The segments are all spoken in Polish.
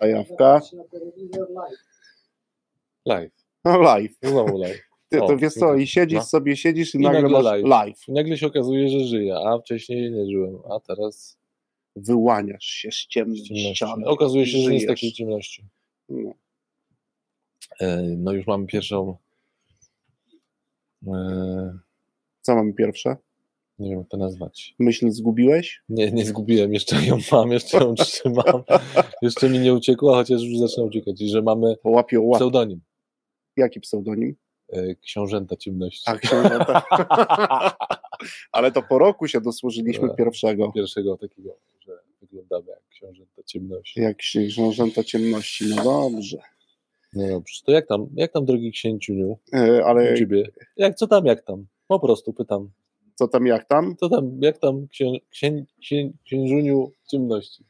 Zajawka. Live. No live. Znowu live. Ty, O, to wiesz co, i siedzisz no. sobie, siedzisz i, I nagle, nagle masz live. live. I nagle się okazuje, że żyję, a wcześniej nie żyłem, a teraz Wyłaniasz się z ciemności. ściany. Okazuje się, że nie z żyjesz. takiej ciemności. No. E, No już mamy pierwszą. e, Co mamy pierwsze? Nie wiem, jak to nazwać. Myśl zgubiłeś? Nie, nie zgubiłem, jeszcze ją mam, jeszcze ją trzymam. Jeszcze mi nie uciekła, chociaż już zaczyna uciekać. I że mamy Łapie łap. pseudonim. Jaki pseudonim? e, Książęta Ciemności. A, książęta. Ale to po roku się dosłużyliśmy Tak. pierwszego. Pierwszego takiego, że wyglądamy jak Książęta Ciemności. Jak się książęta ciemności. No dobrze. No dobrze, to jak tam, jak tam drogi księciuniu E, u Ale ciebie? Jak, co tam, jak tam? Po prostu pytam. Co tam, jak tam? Co tam, jak tam księ, księ, księ, księżuniu ciemności?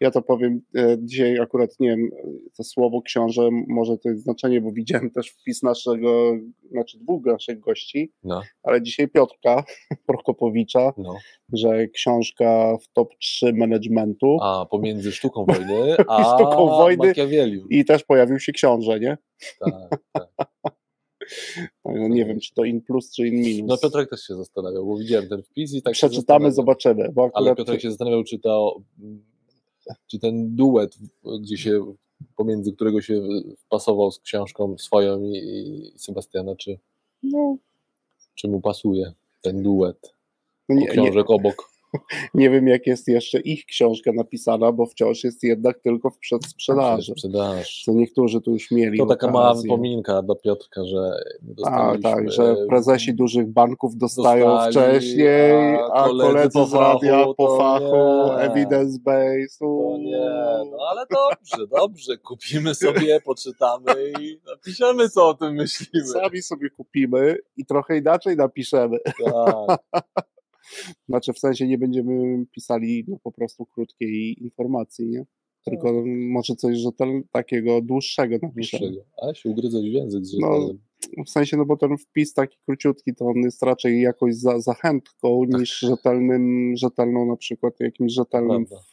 Ja to powiem e, dzisiaj akurat, nie wiem, to słowo książę może to jest znaczenie, bo widziałem też wpis naszego, znaczy dwóch naszych gości, No, ale dzisiaj Piotrka Prokopowicza, no. że książka w top 3 managementu A pomiędzy sztuką wojny a Sztuką wojny i też pojawił się książę, nie? Tak, tak. No, nie wiem, czy to in plus, czy in minus. No Piotrek też się zastanawiał, bo widziałem ten wpis i tak się Przeczytamy, zobaczymy. Bo Ale akurat Piotrek się zastanawiał, czy to, czy ten duet, gdzie się, pomiędzy którego się wpasował z książką swoją i, i Sebastiana, czy, no, czy mu pasuje ten duet no nie, nie, książek obok. nie wiem, jak jest jeszcze ich książka napisana, bo wciąż jest jednak tylko w przedsprzedaży. Sprzedaż. Co niektórzy tu już mieli. To taka mała okazję. wypominka do Piotrka, że A, tak, że prezesi dużych banków dostają dostali, wcześniej, a a koledzy koledzy po z radia fachu po fachu, nie. evidence based. To nie, no ale dobrze, dobrze, kupimy sobie, poczytamy i napiszemy, co o tym myślimy. Sami sobie kupimy i trochę inaczej napiszemy. Tak, Znaczy w sensie nie będziemy pisali no, po prostu krótkiej informacji, nie? Tylko może coś rzetel, takiego dłuższego napiszemy. dłuższego. A się ugryzać w język z No. W sensie, no bo ten wpis taki króciutki, to on jest raczej jakoś za, zachętką Tak. niż rzetelnym, rzetelną na przykład jakimś rzetelnym w,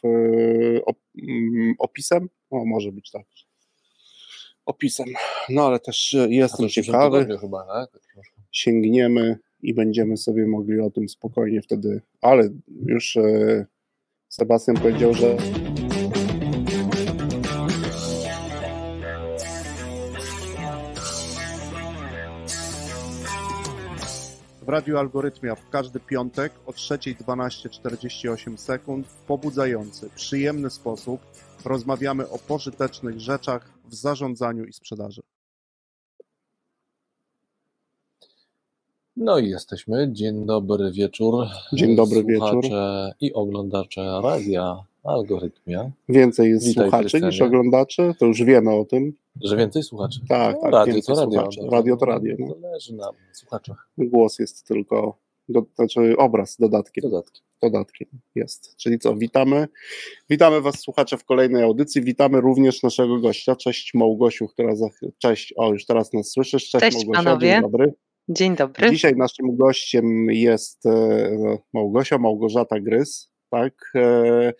op, mm, opisem. O, może być tak. Opisem. No ale też e, jestem ciekawy. chyba, tak? Sięgniemy i będziemy sobie mogli o tym spokojnie wtedy. Ale już e, Sebastian powiedział, że W Radiu Algorytmia w każdy piątek o 3.12.48 sekund w pobudzający, przyjemny sposób rozmawiamy o pożytecznych rzeczach w zarządzaniu i sprzedaży. No i jesteśmy. Dzień dobry wieczór. Dzień dobry wieczór. Słuchacze i oglądacze radia Algorytmia. Więcej jest Witaj, słuchaczy Krystianie. niż oglądaczy, to już wiemy o tym. Że więcej słuchaczy. Tak, no, tak, radio więcej to radio. słuchaczy. Radio to radio, no. Zależy nam na słuchaczach. Głos jest tylko, do, znaczy obraz dodatkiem. Dodatki. dodatkiem jest. Czyli co, witamy. Witamy Was, słuchacze, w kolejnej audycji. Witamy również naszego gościa. Cześć Małgosiu, która za... Cześć, o już teraz nas słyszysz. Cześć, Cześć, Małgosia, panowie. dzień dobry. Dzień dobry. Dzisiaj naszym gościem jest e, Małgosia, Małgorzata Grys, tak, e,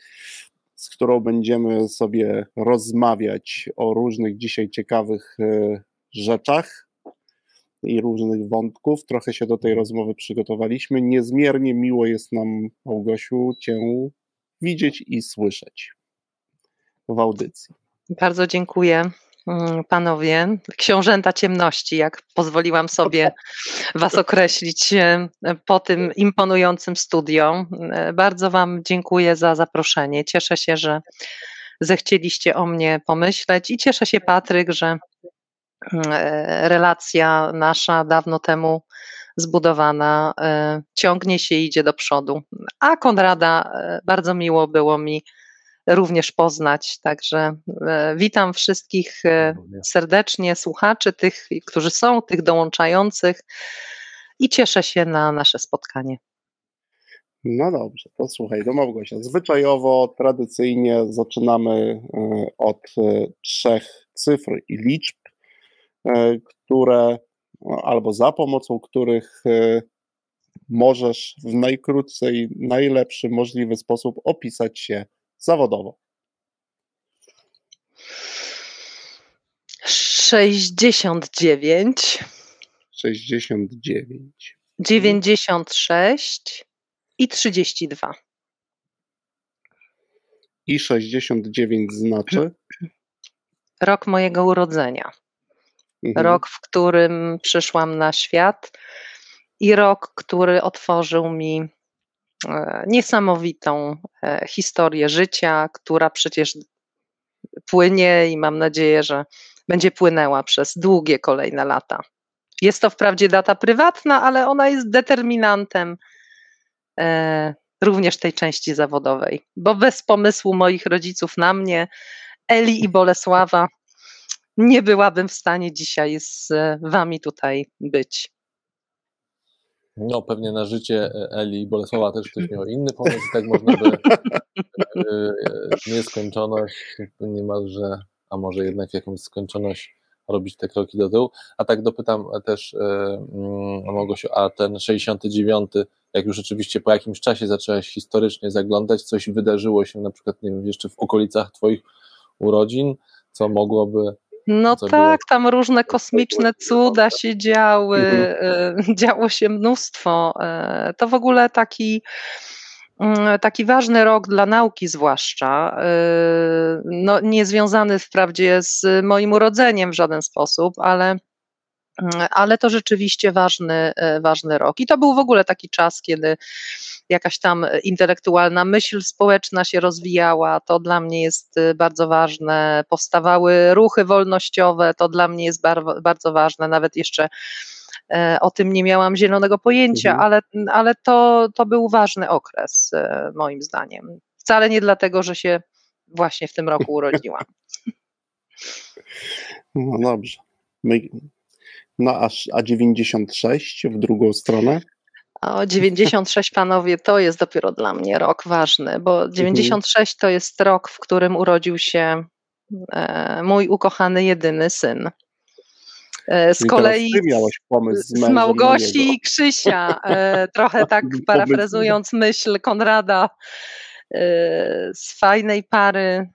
z którą będziemy sobie rozmawiać o różnych dzisiaj ciekawych e, rzeczach i różnych wątków. Trochę się do tej rozmowy przygotowaliśmy. Niezmiernie miło jest nam, Małgosiu, Cię widzieć i słyszeć w audycji. Bardzo dziękuję panowie. Książęta ciemności, jak pozwoliłam sobie was określić e, po tym imponującym studio. E, Bardzo wam dziękuję za zaproszenie. Cieszę się, że zechcieliście o mnie pomyśleć i cieszę się Patryk, że mm, e, relacja nasza dawno temu zbudowana ciągnie się i idzie do przodu. A Konrada bardzo miło było mi również poznać. Także e, witam wszystkich e, serdecznie, słuchaczy, tych, którzy są, tych dołączających i cieszę się na nasze spotkanie. No dobrze, to słuchaj, do Małgosia. Zwyczajowo, tradycyjnie zaczynamy e, od trzech cyfr i liczb, które no, albo za pomocą których możesz w najkrótszy, najlepszy możliwy sposób opisać się zawodowo. 69. 69. 96 i 32. I 69 znaczy? Rok mojego urodzenia. Mhm. Rok, w którym przyszłam na świat i rok, który otworzył mi niesamowitą e, historię życia, która przecież płynie i mam nadzieję, że będzie płynęła przez długie kolejne lata. Jest to wprawdzie data prywatna, ale ona jest determinantem e, również tej części zawodowej, bo bez pomysłu moich rodziców na mnie, Eli i Bolesława, nie byłabym w stanie dzisiaj z wami tutaj być. No, pewnie na życie Eli i Bolesława też ktoś miał inny pomysł, tak można by e, nieskończoność niemalże, a może jednak jakąś skończoność robić te kroki do tyłu. A tak dopytam też yy, Małgosiu, a ten 69, jak już rzeczywiście po jakimś czasie zaczęłaś historycznie zaglądać, coś wydarzyło się na przykład, nie wiem, jeszcze w okolicach twoich urodzin, co mogłoby no tak, było... tam różne kosmiczne cuda się działy, mhm. działo się mnóstwo. E, to w ogóle taki Mm, taki ważny rok dla nauki zwłaszcza, y, no, nie związany wprawdzie z moim urodzeniem w żaden sposób, ale, ale to rzeczywiście ważny, y, ważny rok. I to był w ogóle taki czas, kiedy jakaś tam intelektualna myśl społeczna się rozwijała, to dla mnie jest y, bardzo ważne. Powstawały ruchy wolnościowe, to dla mnie jest bardzo ważne, nawet jeszcze E, o tym nie miałam zielonego pojęcia, mhm. ale, ale to, to był ważny okres, e, moim zdaniem. Wcale nie dlatego, że się właśnie w tym roku urodziłam. No dobrze. My, no a, a 96 w drugą stronę? O 96 panowie, to jest dopiero dla mnie rok ważny, bo 96 to jest rok, w którym urodził się e, mój ukochany jedyny syn. E, z kolei z, z Małgosi i Krzysia, e, trochę tak parafrazując myśl Konrada, z fajnej pary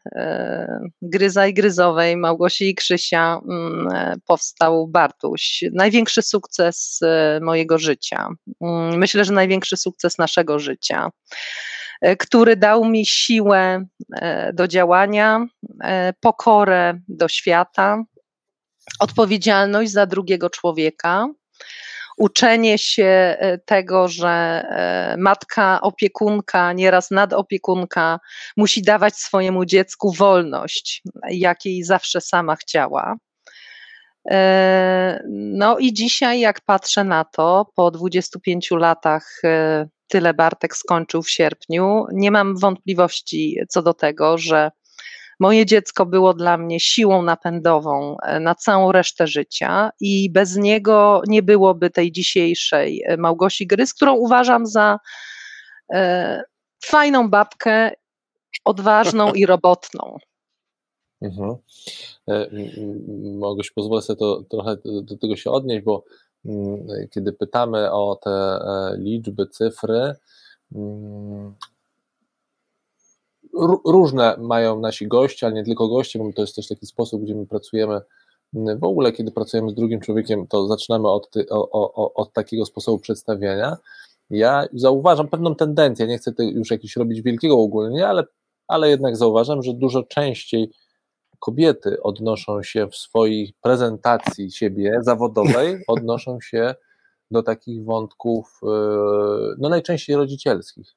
Gryza i Gryzowej, Małgosi i Krzysia mm, powstał Bartuś. Największy sukces mojego życia. Mm, myślę, że największy sukces naszego życia który dał mi siłę do działania, pokorę do świata, odpowiedzialność za drugiego człowieka, uczenie się e, tego, że e, matka opiekunka, nieraz nadopiekunka, musi dawać swojemu dziecku wolność, jakiej zawsze sama chciała. E, no i dzisiaj, jak patrzę na to, po 25 latach, tyle Bartek skończył w sierpniu, nie mam wątpliwości co do tego, że Moje dziecko było dla mnie siłą napędową e, na całą resztę życia i bez niego nie byłoby tej dzisiejszej e, Małgosi Grys, którą uważam za e, fajną babkę, odważną i robotną. Mhm. Mogłeś pozwolę sobie to, trochę do tego się odnieść, bo mm, kiedy pytamy o te liczby, cyfry, mm, różne mają nasi goście, ale nie tylko goście, bo to jest też taki sposób, gdzie my pracujemy. W ogóle, kiedy pracujemy z drugim człowiekiem, to zaczynamy od, ty, o, o, od takiego sposobu przedstawiania. Ja zauważam pewną tendencję, nie chcę już jakiś robić wielkiego ogólnie, ale, ale jednak zauważam, że dużo częściej kobiety odnoszą się w swojej prezentacji siebie zawodowej, odnoszą się do takich wątków, e, no najczęściej rodzicielskich.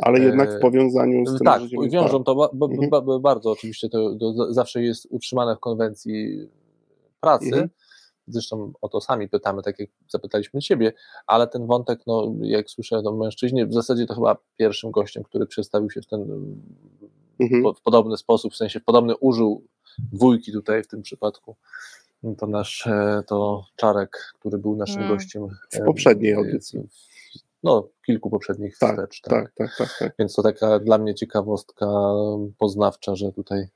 Ale jednak w e, powiązaniu z tym, Tak, wiążą to ba, ba, ba, mhm. bardzo, oczywiście to, to, zawsze jest utrzymane w konwencji pracy. Mhm. Zresztą o to sami pytamy, tak jak zapytaliśmy Ciebie, ale ten wątek, no, jak słyszę, no, mężczyźni, w zasadzie to chyba pierwszym gościem, który przedstawił się w ten mhm. w podobny sposób, w sensie w podobny użył dwójki tutaj w tym przypadku. To nasz, e, to Czarek, który był naszym hmm. gościem w poprzedniej audycji no, kilku poprzednich tak, wstecz. Tak? Tak, tak, tak, tak. Więc to taka dla mnie ciekawostka poznawcza, że tutaj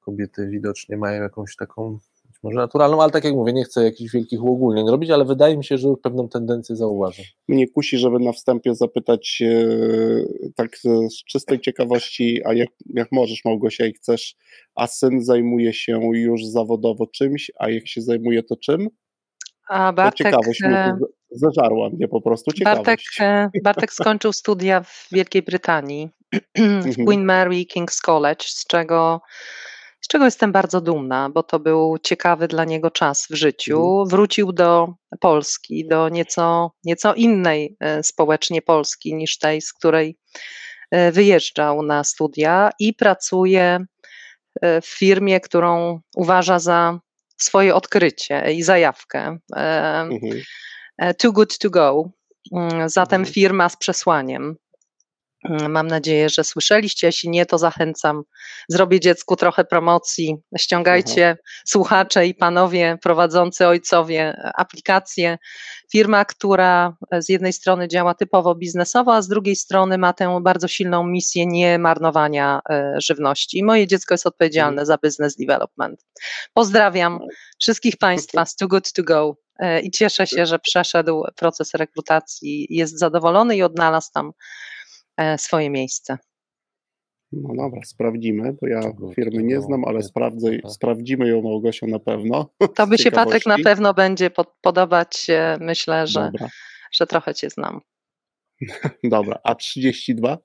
kobiety widocznie mają jakąś taką może naturalną, ale tak jak mówię, nie chcę jakichś wielkich uogólnień robić, ale wydaje mi się, że już pewną tendencję zauważam. Mnie kusi, żeby na wstępie zapytać e, tak z czystej ciekawości, a jak, jak możesz Małgosia i chcesz, a syn zajmuje się już zawodowo czymś, a jak się zajmuje to czym? A Bartek, to ciekawość mnie e, zażarła mnie po prostu ciekawość. Bartek, e, Bartek skończył studia w Wielkiej Brytanii, w Mhm. Queen Mary King's College, z czego, z czego jestem bardzo dumna, bo to był ciekawy dla niego czas w życiu. Mhm. Wrócił do Polski, do nieco, nieco innej e, społecznie Polski niż tej, z której wyjeżdżał na studia i pracuje w firmie, którą uważa za swoje odkrycie i zajawkę. E, Mhm. e, Too Good To Go. Mm, Zatem Mhm. firma z przesłaniem. Mm, Mam nadzieję, że słyszeliście. Jeśli nie, to zachęcam. Zrobię dziecku trochę promocji. Ściągajcie słuchacze i panowie prowadzący ojcowie e, aplikację. Firma, która e, z jednej strony działa typowo biznesowo, a z drugiej strony ma tę bardzo silną misję nie marnowania e, żywności. I moje dziecko jest odpowiedzialne za business development. Pozdrawiam wszystkich Państwa z Too Good To Go i cieszę się, że przeszedł proces rekrutacji, jest zadowolony i odnalazł tam swoje miejsce. No dobra, sprawdzimy, bo ja firmy nie znam, ale sprawdzę, sprawdzimy ją Małgosią na pewno. To by się Patryk na pewno będzie pod, podobać. e, Myślę, że, Dobra, że trochę Cię znam. dobra. A 32?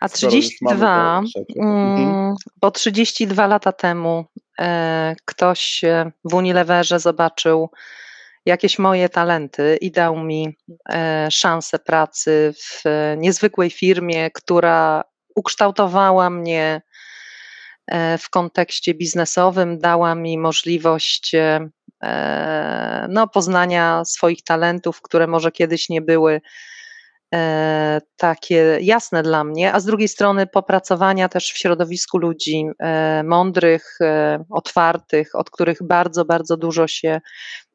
A Skoro już mamy 32, to trzecie. Mhm. mm, bo 32 lata temu e, ktoś e, w Unileverze zobaczył jakieś moje talenty i dał mi e, szansę pracy w e, niezwykłej firmie, która ukształtowała mnie e, w kontekście biznesowym, dała mi możliwość no, poznania swoich talentów, które może kiedyś nie były takie jasne dla mnie, a z drugiej strony popracowania też w środowisku ludzi e, mądrych, e, otwartych, od których bardzo, bardzo dużo się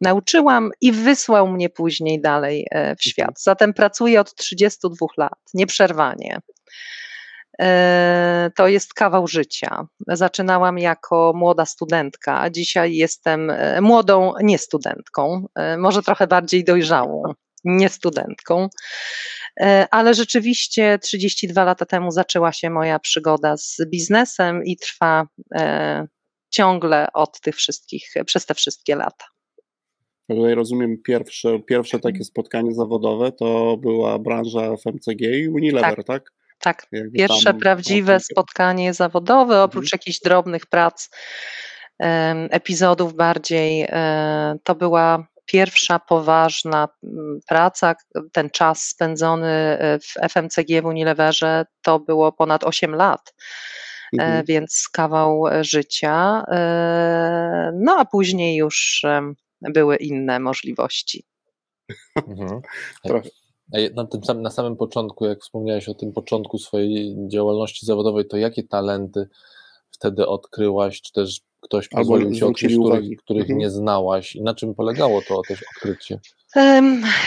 nauczyłam i wysłał mnie później dalej e, w świat. Zatem pracuję od 32 lat, nieprzerwanie. E, To jest kawał życia. Zaczynałam jako młoda studentka, a dzisiaj jestem e, młodą niestudentką, e, może trochę bardziej dojrzałą niestudentką. E, Ale rzeczywiście 32 lata temu zaczęła się moja przygoda z biznesem i trwa e, ciągle od tych wszystkich, przez te wszystkie lata. Tutaj rozumiem, pierwsze, pierwsze takie spotkanie zawodowe to była branża FMCG i Unilever, tak? Tak, Jakby pierwsze tam- prawdziwe spotkanie zawodowe, oprócz Mhm. jakichś drobnych prac, epizodów bardziej, e, to była pierwsza poważna mm, praca. Ten czas spędzony e, w FMCG w Unileverze to było ponad 8 lat. e, Mhm. Więc kawał e, życia. No a później już były inne możliwości. Mhm. Na, tym samym, na samym początku, jak wspomniałeś o tym początku swojej działalności zawodowej, to jakie talenty wtedy odkryłaś, czy też ktoś Albo pozwolił ci odkryć, których, których Mhm. nie znałaś i na czym polegało to też odkrycie?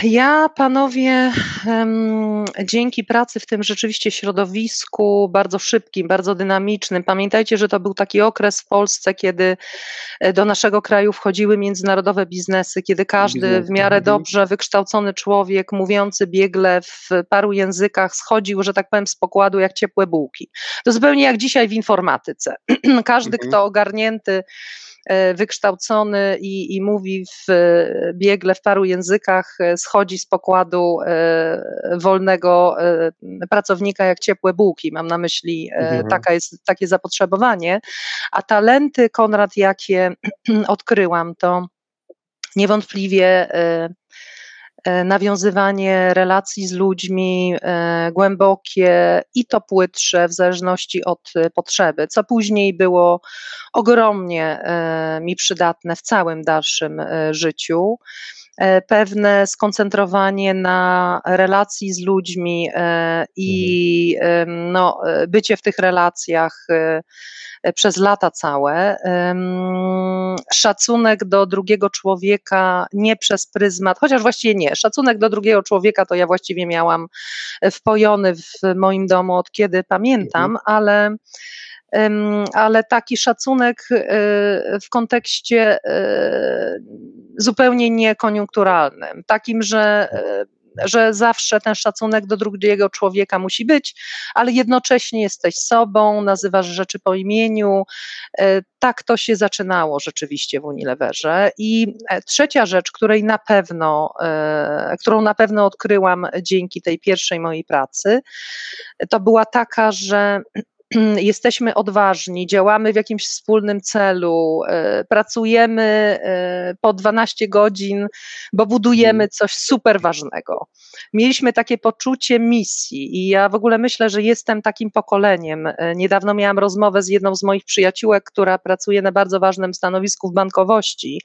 Ja, panowie, dzięki pracy w tym rzeczywiście środowisku bardzo szybkim, bardzo dynamicznym, pamiętajcie, że to był taki okres w Polsce, kiedy e, do naszego kraju wchodziły międzynarodowe biznesy, kiedy każdy w Biznesy, miarę mhm. dobrze wykształcony człowiek, mówiący biegle w paru językach, schodził, że tak powiem, z pokładu jak ciepłe bułki. To zupełnie jak dzisiaj w informatyce. Każdy, Mhm. kto ogarnięty, wykształcony i, i mówi w, e, biegle w paru językach, e, schodzi z pokładu e, wolnego e, pracownika jak ciepłe bułki. Mam na myśli, e, Mhm. taka jest, takie zapotrzebowanie. A talenty, Konrad, jakie odkryłam, to niewątpliwie e, e, nawiązywanie relacji z ludźmi e, głębokie i to płytsze w zależności od e, potrzeby, co później było ogromnie e, mi przydatne w całym dalszym e, życiu. E, Pewne skoncentrowanie na relacji z ludźmi e, i em, no, e, bycie w tych relacjach przez lata całe. Szacunek do drugiego człowieka nie przez pryzmat, chociaż właściwie nie. Szacunek do drugiego człowieka to ja właściwie miałam wpojony w moim domu od kiedy pamiętam, ale ale taki szacunek w kontekście zupełnie niekoniunkturalnym, takim, że że zawsze ten szacunek do drugiego człowieka musi być, ale jednocześnie jesteś sobą, nazywasz rzeczy po imieniu. E, tak to się zaczynało rzeczywiście w Unileverze. I e, trzecia rzecz, której na pewno, e, którą na pewno odkryłam dzięki tej pierwszej mojej pracy, to była taka, że jesteśmy odważni, działamy w jakimś wspólnym celu, e, pracujemy e, po 12 godzin, bo budujemy mhm. coś super ważnego. Mieliśmy takie poczucie misji i ja w ogóle myślę, że jestem takim pokoleniem. E, niedawno miałam rozmowę z jedną z moich przyjaciółek, która pracuje na bardzo ważnym stanowisku w bankowości.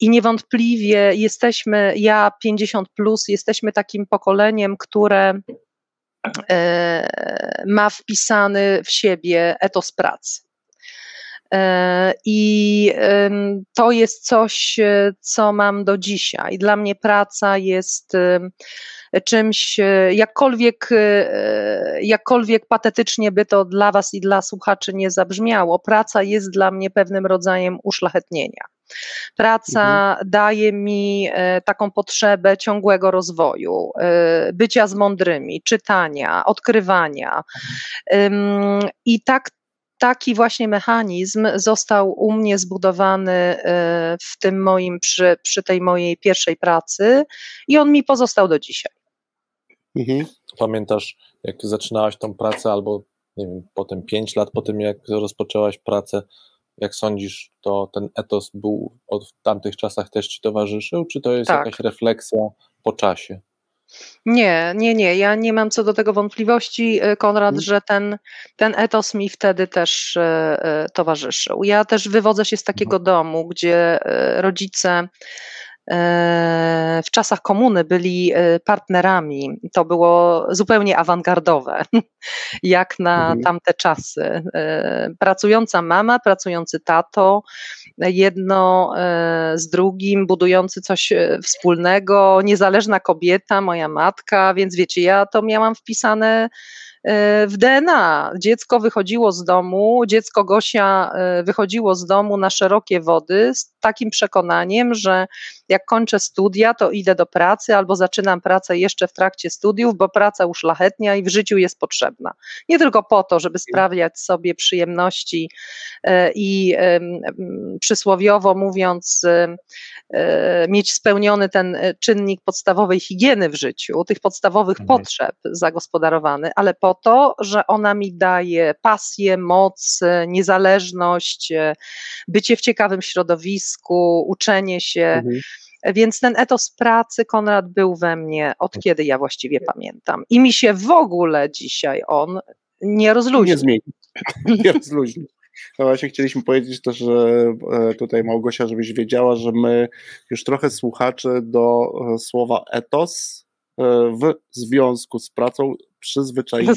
I niewątpliwie jesteśmy, ja 50, plus, jesteśmy takim pokoleniem, które ma wpisany w siebie etos pracy. E, I to jest coś, e, co mam do dzisiaj. Dla mnie praca jest czymś, jakkolwiek, jakkolwiek patetycznie by to dla Was i dla słuchaczy nie zabrzmiało, praca jest dla mnie pewnym rodzajem uszlachetnienia. Praca mhm. daje mi e, taką potrzebę ciągłego rozwoju, e, bycia z mądrymi, czytania, odkrywania. I tak taki właśnie mechanizm został u mnie zbudowany e, w tym moim, przy, przy tej mojej pierwszej pracy i on mi pozostał do dzisiaj. Mhm. Pamiętasz, jak zaczynałaś tą pracę, albo nie wiem, potem pięć lat po tym, jak rozpoczęłaś pracę, jak sądzisz, to ten etos był od w tamtych czasach też ci towarzyszył, czy to jest tak. jakaś refleksja po czasie? Nie, nie, nie. Ja nie mam co do tego wątpliwości, e, Konrad, hmm. że ten, ten etos mi wtedy też e, e, towarzyszył. Ja też wywodzę się z takiego hmm. domu, gdzie rodzice w czasach komuny byli e, partnerami. To było zupełnie awangardowe, jak na mhm. tamte czasy. E, pracująca mama, pracujący tato, jedno e, z drugim, budujący coś wspólnego, niezależna kobieta, moja matka, więc wiecie, ja to miałam wpisane E, w DNA. Dziecko wychodziło z domu, dziecko Gosia e, wychodziło z domu na szerokie wody z takim przekonaniem, że jak kończę studia, to idę do pracy albo zaczynam pracę jeszcze w trakcie studiów, bo praca uszlachetnia i w życiu jest potrzebna. Nie tylko po to, żeby sprawiać sobie przyjemności e, i przysłowiowo mówiąc, mieć spełniony ten czynnik podstawowej higieny w życiu, tych podstawowych mhm. potrzeb zagospodarowany, ale po to, że ona mi daje pasję, moc, niezależność, bycie w ciekawym środowisku, uczenie się. Mhm. Więc ten etos pracy, Konrad, był we mnie od kiedy ja właściwie pamiętam. I mi się w ogóle dzisiaj on nie rozluźni. Nie zmieni. Nie rozluźni. No właśnie chcieliśmy powiedzieć też, że e, tutaj Małgosia, żebyś wiedziała, że my już trochę słuchaczy do e, słowa etos e, w związku z pracą przyzwyczailiśmy.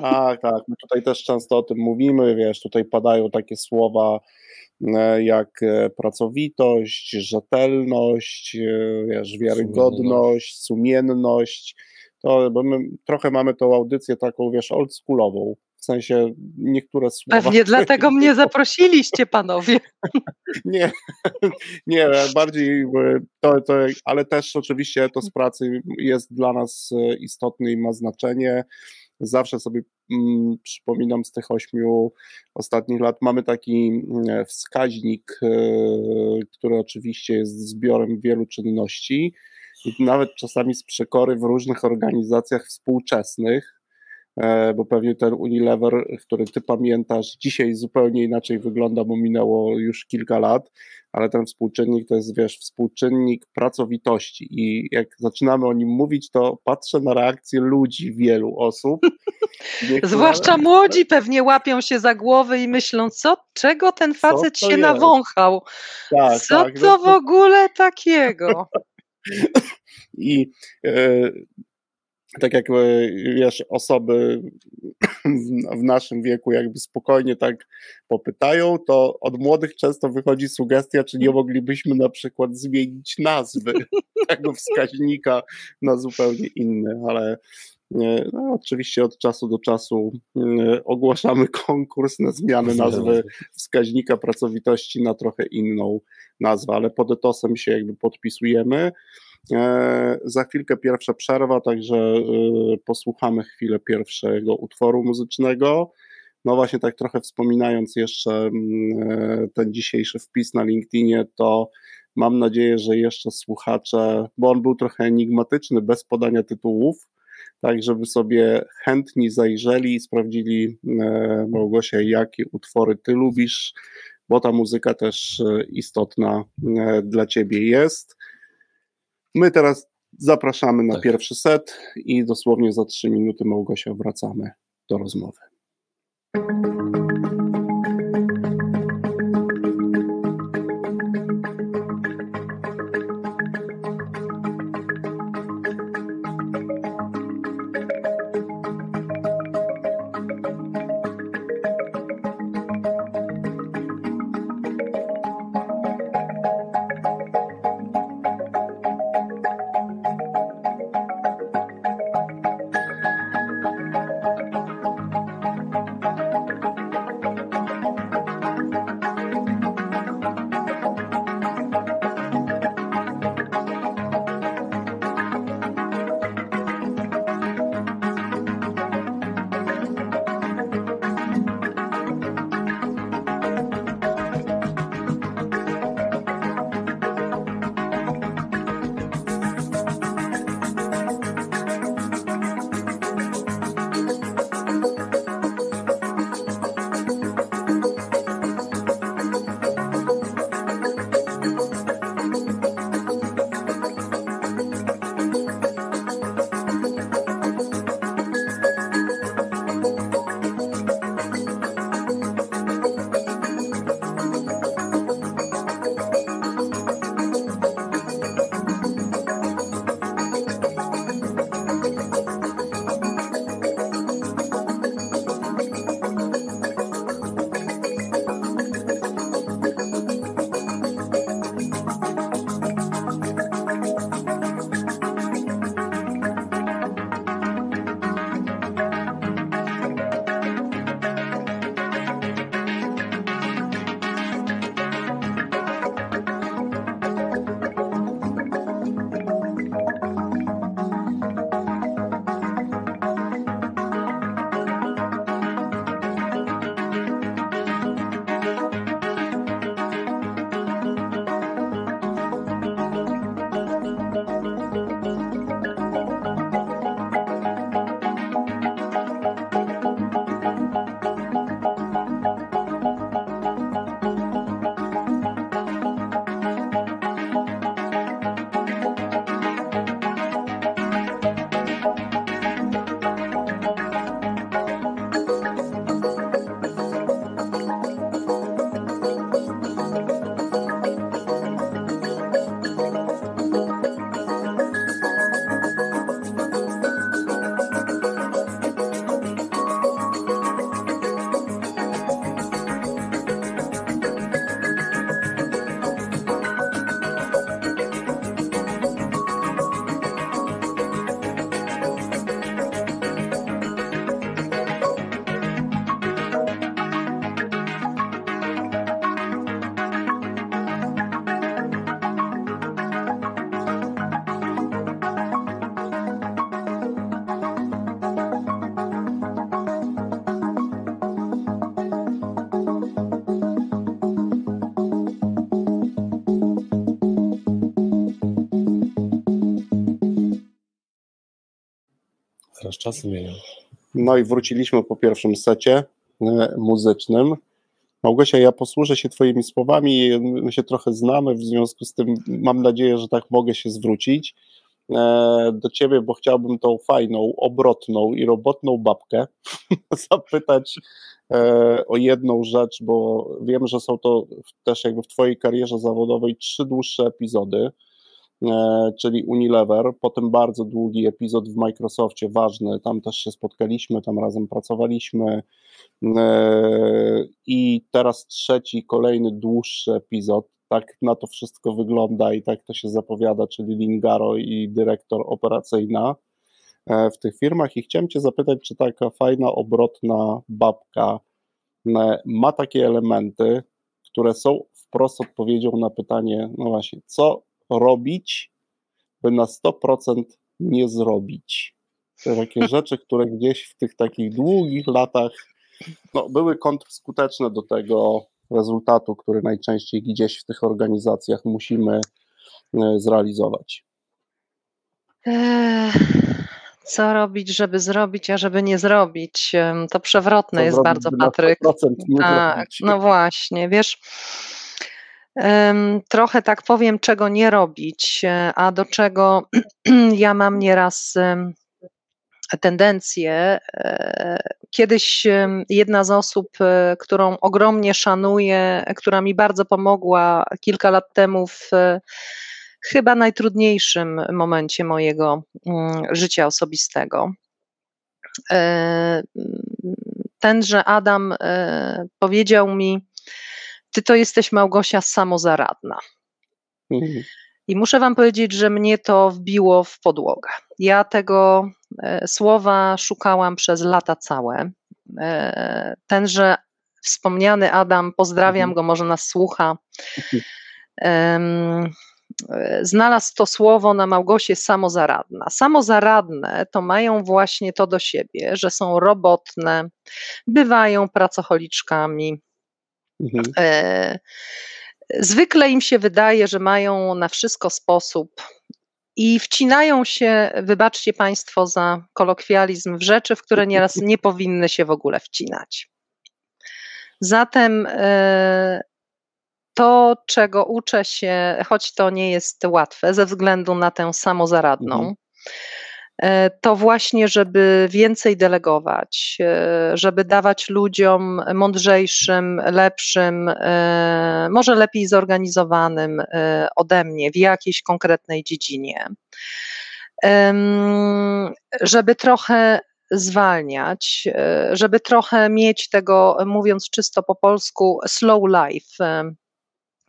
Tak, tak. My tutaj też często o tym mówimy, wiesz, tutaj padają takie słowa e, jak e, pracowitość, rzetelność, e, wiesz, wiarygodność, sumienność. To, bo my trochę mamy tą audycję taką, wiesz, oldschoolową. W sensie niektóre słowa. Pewnie dlatego mnie zaprosiliście, panowie. nie, nie, bardziej to, to, ale też oczywiście to z pracy jest dla nas istotny i ma znaczenie. Zawsze sobie mm, przypominam z tych ośmiu ostatnich lat, mamy taki mm, wskaźnik, y, który oczywiście jest zbiorem wielu czynności i nawet czasami z przekory w różnych organizacjach współczesnych, E, bo pewnie ten Unilever, który ty pamiętasz, dzisiaj zupełnie inaczej wygląda, bo minęło już kilka lat, ale ten współczynnik to jest, wiesz, współczynnik pracowitości i jak zaczynamy o nim mówić, to patrzę na reakcję ludzi, wielu osób. Niektóre... Zwłaszcza młodzi pewnie łapią się za głowę i myślą, co, czego ten facet się jest? nawąchał? Tak, co tak, to no, w ogóle takiego? I e, tak jak e, wiesz, osoby w naszym wieku jakby spokojnie tak popytają, to od młodych często wychodzi sugestia, czy nie moglibyśmy na przykład zmienić nazwy tego wskaźnika na zupełnie inny, ale No, oczywiście od czasu do czasu ogłaszamy konkurs na zmianę nazwy wskaźnika pracowitości na trochę inną nazwę, ale pod etosem się jakby podpisujemy. E, za chwilkę pierwsza przerwa, także e, posłuchamy chwilę pierwszego utworu muzycznego. No właśnie tak trochę wspominając jeszcze mm, e, ten dzisiejszy wpis na LinkedInie, to mam nadzieję, że jeszcze słuchacze, bo on był trochę enigmatyczny, bez podania tytułów, tak żeby sobie chętni zajrzeli i sprawdzili Małgosia, jakie utwory ty lubisz, bo ta muzyka też istotna dla ciebie jest. My teraz zapraszamy na tak. pierwszy set i dosłownie za trzy minuty Małgosia wracamy do rozmowy. No i wróciliśmy po pierwszym secie e, muzycznym. Małgosia, ja posłużę się Twoimi słowami, my się trochę znamy, w związku z tym mam nadzieję, że tak mogę się zwrócić e, do Ciebie, bo chciałbym tą fajną, obrotną i robotną babkę zapytać e, o jedną rzecz, bo wiem, że są to też jakby w Twojej karierze zawodowej trzy dłuższe epizody. E, czyli Unilever, potem bardzo długi epizod w Microsoftie, ważny, tam też się spotkaliśmy, tam razem pracowaliśmy e, i teraz trzeci, kolejny dłuższy epizod, tak na to wszystko wygląda i tak to się zapowiada, czyli Lingaro i dyrektor operacyjna. e, w tych firmach i chciałem Cię zapytać, czy taka fajna, obrotna babka ma takie elementy, które są wprost odpowiedzią na pytanie, no właśnie, co robić, by na 100% nie zrobić. Te takie rzeczy, które gdzieś w tych takich długich latach no, były kontrskuteczne do tego rezultatu, który najczęściej gdzieś w tych organizacjach musimy e, zrealizować. Co robić, żeby zrobić, a żeby nie zrobić? To przewrotne Co jest bardzo, Patryk. Tak, no właśnie, wiesz. Trochę tak powiem, czego nie robić, e, a do czego ja mam nieraz tendencje. E, kiedyś jedna z osób, e, którą ogromnie szanuję, która mi bardzo pomogła kilka lat temu w chyba najtrudniejszym momencie mojego mm, życia osobistego. Tenże Adam powiedział mi, ty to jesteś Małgosia samozaradna. Mhm. I muszę Wam powiedzieć, że mnie to wbiło w podłogę. Ja tego e, słowa szukałam przez lata całe. E, tenże wspomniany Adam, pozdrawiam mhm. go, może nas słucha. E, znalazł to słowo na Małgosie samozaradna. Samozaradne to mają właśnie to do siebie, że są robotne, bywają pracocholiczkami, Mhm. E, zwykle im się wydaje, że mają na wszystko sposób i wcinają się, wybaczcie Państwo za kolokwializm, w rzeczy, w które nieraz nie powinny się w ogóle wcinać. Zatem e, to, czego uczę się, choć to nie jest łatwe ze względu na tę samozaradną, mhm. E, to właśnie, żeby więcej delegować, e, żeby dawać ludziom mądrzejszym, lepszym, e, może lepiej zorganizowanym ode mnie w jakiejś konkretnej dziedzinie. Żeby trochę zwalniać, żeby trochę mieć tego, mówiąc czysto po polsku, slow life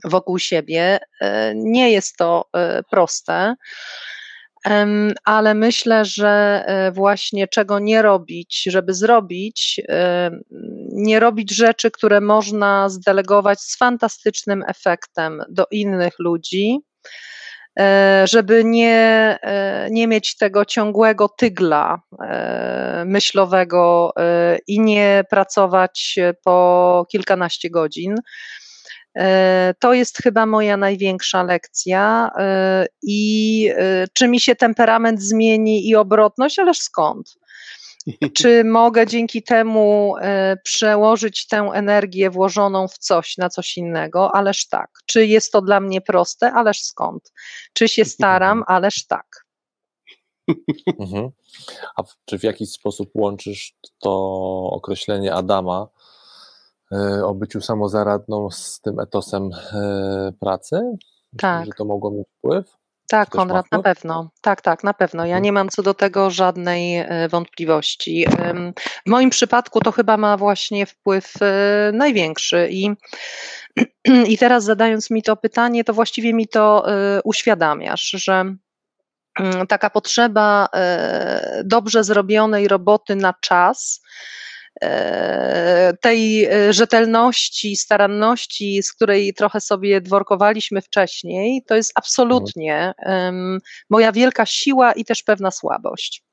wokół siebie. Nie jest to proste ale myślę, że e, właśnie czego nie robić, żeby zrobić, nie robić rzeczy, które można zdelegować z fantastycznym efektem do innych ludzi, e, żeby nie, e, nie mieć tego ciągłego tygla myślowego i nie pracować po kilkanaście godzin. E, to jest chyba moja największa lekcja. E, I e, czy mi się temperament zmieni i obrotność, ależ skąd? Czy mogę dzięki temu przełożyć tę energię włożoną w coś na coś innego? Ależ tak. Czy jest to dla mnie proste? Ależ skąd? Czy się staram? Ależ tak. Mhm. A czy w jakiś sposób łączysz to określenie Adama E, o byciu samozaradną z tym etosem e, pracy? Tak. Że to mogło mieć wpływ? Tak, Konrad, na pewno. Tak, tak, na pewno. Ja mhm. nie mam co do tego żadnej e, wątpliwości. W moim przypadku to chyba ma właśnie wpływ największy i, i teraz zadając mi to pytanie, to właściwie mi to uświadamiasz, że mm, taka potrzeba dobrze zrobionej roboty na czas, E, tej e, rzetelności, staranności, z której trochę sobie dworkowaliśmy wcześniej, to jest absolutnie moja wielka siła i też pewna słabość.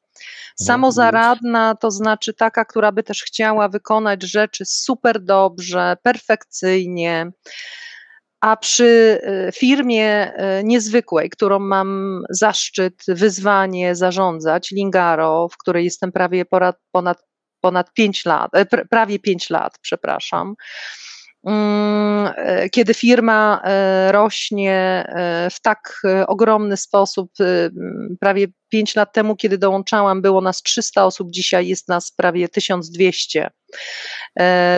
Samozaradna to znaczy taka, która by też chciała wykonać rzeczy super dobrze, perfekcyjnie. A przy e, firmie niezwykłej, którą mam zaszczyt, wyzwanie zarządzać, Lingaro, w której jestem prawie ponad ponad 5 lat, e, prawie 5 lat, przepraszam. Mm, e, kiedy firma e, rośnie w tak ogromny sposób, prawie 5 lat temu, kiedy dołączałam, było nas 300 osób, dzisiaj jest nas prawie 1200.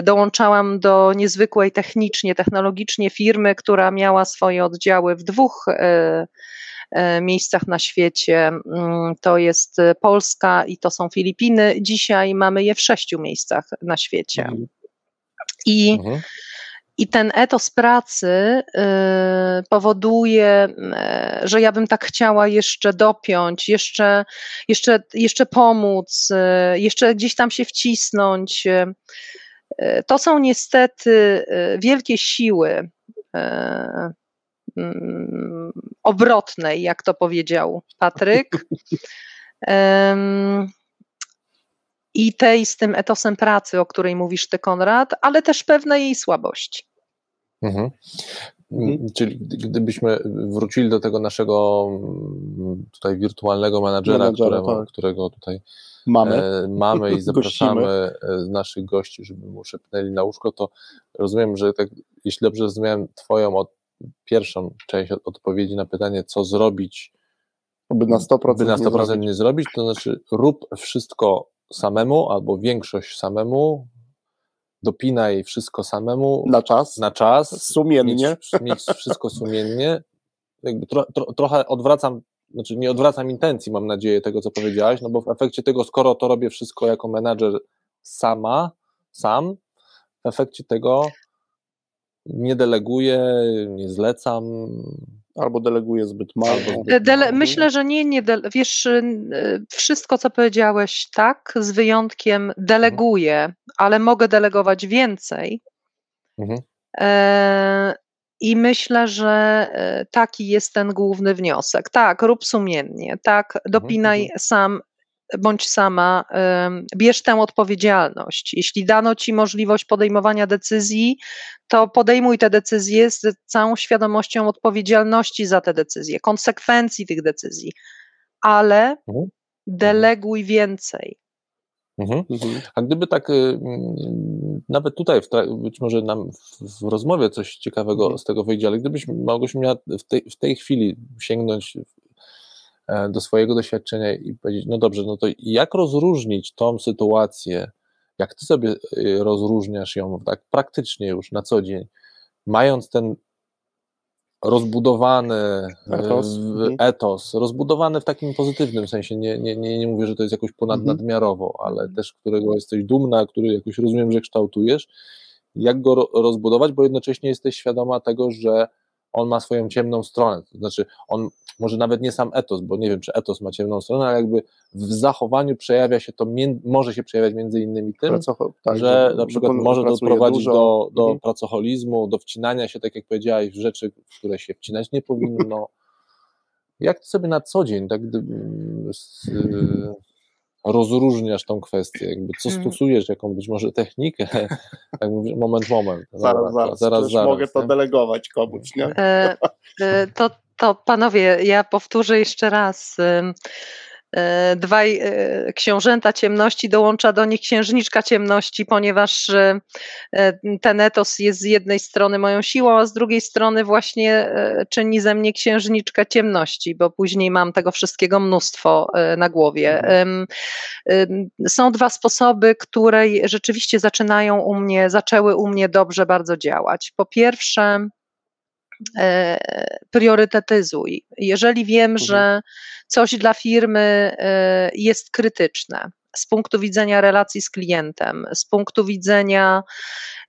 Dołączałam do niezwykłej technicznie, technologicznie firmy, która miała swoje oddziały w dwóch miejscach na świecie. Mm, to jest e, Polska i to są Filipiny. Dzisiaj mamy je w sześciu miejscach na świecie. Mhm. I, mhm. I ten etos pracy powoduje, że ja bym tak chciała jeszcze dopiąć, jeszcze, jeszcze, jeszcze pomóc, jeszcze gdzieś tam się wcisnąć. To są niestety wielkie siły obrotnej, jak to powiedział Patryk. I tej z tym etosem pracy, o której mówisz ty, Konrad, ale też pewne jej słabości. Mhm. Mhm. Czyli gdybyśmy wrócili do tego naszego mm, tutaj wirtualnego menadżera, menadżera którego, tak. którego tutaj mamy, e, mamy i zapraszamy e, naszych gości, żeby mu szepnęli na łóżko, to rozumiem, że tak, jeśli dobrze zrozumiałem Twoją od, pierwszą część odpowiedzi na pytanie, co zrobić, by na 100%, by na 100% nie, zrobić. nie zrobić, to znaczy rób wszystko samemu albo większość samemu, dopinaj wszystko samemu. Na czas. Na czas. Sumiennie. Mieć, mieć wszystko sumiennie. Tro, tro, trochę odwracam, znaczy nie odwracam intencji, mam nadzieję, tego, co powiedziałaś, no bo w efekcie tego, skoro to robię wszystko jako menadżer sama, sam, w efekcie tego nie deleguję, nie zlecam, Albo deleguje zbyt mało. Dele myślę, że nie, nie wiesz, y, wszystko co powiedziałeś tak, z wyjątkiem deleguję, ale mogę delegować więcej. Mhm. E i myślę, że e, taki jest ten główny wniosek. Tak, rób sumiennie, tak, dopinaj mhm. sam bądź sama, bierz tę odpowiedzialność. Jeśli dano ci możliwość podejmowania decyzji, to podejmuj te decyzje z całą świadomością odpowiedzialności za te decyzje, konsekwencji tych decyzji, ale mhm. deleguj więcej. Mhm. Mhm. A gdyby tak, y, nawet tutaj, być może nam w, rozmowie coś ciekawego mhm. z tego wyjdzie, ale gdybyś Małgosia miała w tej, w tej chwili sięgnąć do swojego doświadczenia i powiedzieć, no dobrze, no to jak rozróżnić tą sytuację, jak ty sobie y, rozróżniasz ją tak praktycznie już na co dzień, mając ten rozbudowany etos, mhm. etos rozbudowany w takim pozytywnym sensie, nie, nie, nie, nie mówię, że to jest jakoś ponadnadmiarowo, mhm. ale też którego jesteś dumna, który jakoś rozumiem, że kształtujesz, jak go rozbudować, bo jednocześnie jesteś świadoma tego, że on ma swoją ciemną stronę, to znaczy on może nawet nie sam etos, bo nie wiem, czy etos ma ciemną stronę, ale jakby w zachowaniu przejawia się to, może się przejawiać między innymi tym, Pracocho, tak, że na przykład może doprowadzić dużo. do, do mhm. pracoholizmu, do wcinania się, tak jak powiedziałeś, w rzeczy, w które się wcinać nie powinno. Jak ty sobie na co dzień tak z, rozróżniasz tą kwestię, jakby co mhm. stosujesz, jaką być może technikę, tak mówię, moment, moment. Zaraz, zaraz, zaraz, zaraz mogę to delegować komuś, nie? E, e, to, to panowie, ja powtórzę jeszcze raz. E, dwaj e, książęta ciemności, dołącza do nich księżniczka ciemności, ponieważ e, ten etos jest z jednej strony moją siłą, a z drugiej strony właśnie czyni ze mnie księżniczkę ciemności, bo później mam tego wszystkiego mnóstwo na głowie. Są dwa sposoby, które rzeczywiście zaczynają u mnie, zaczęły u mnie dobrze bardzo działać. Po pierwsze, priorytetyzuj. Jeżeli wiem, mhm. że coś dla firmy e, jest krytyczne, z punktu widzenia relacji z klientem, z punktu widzenia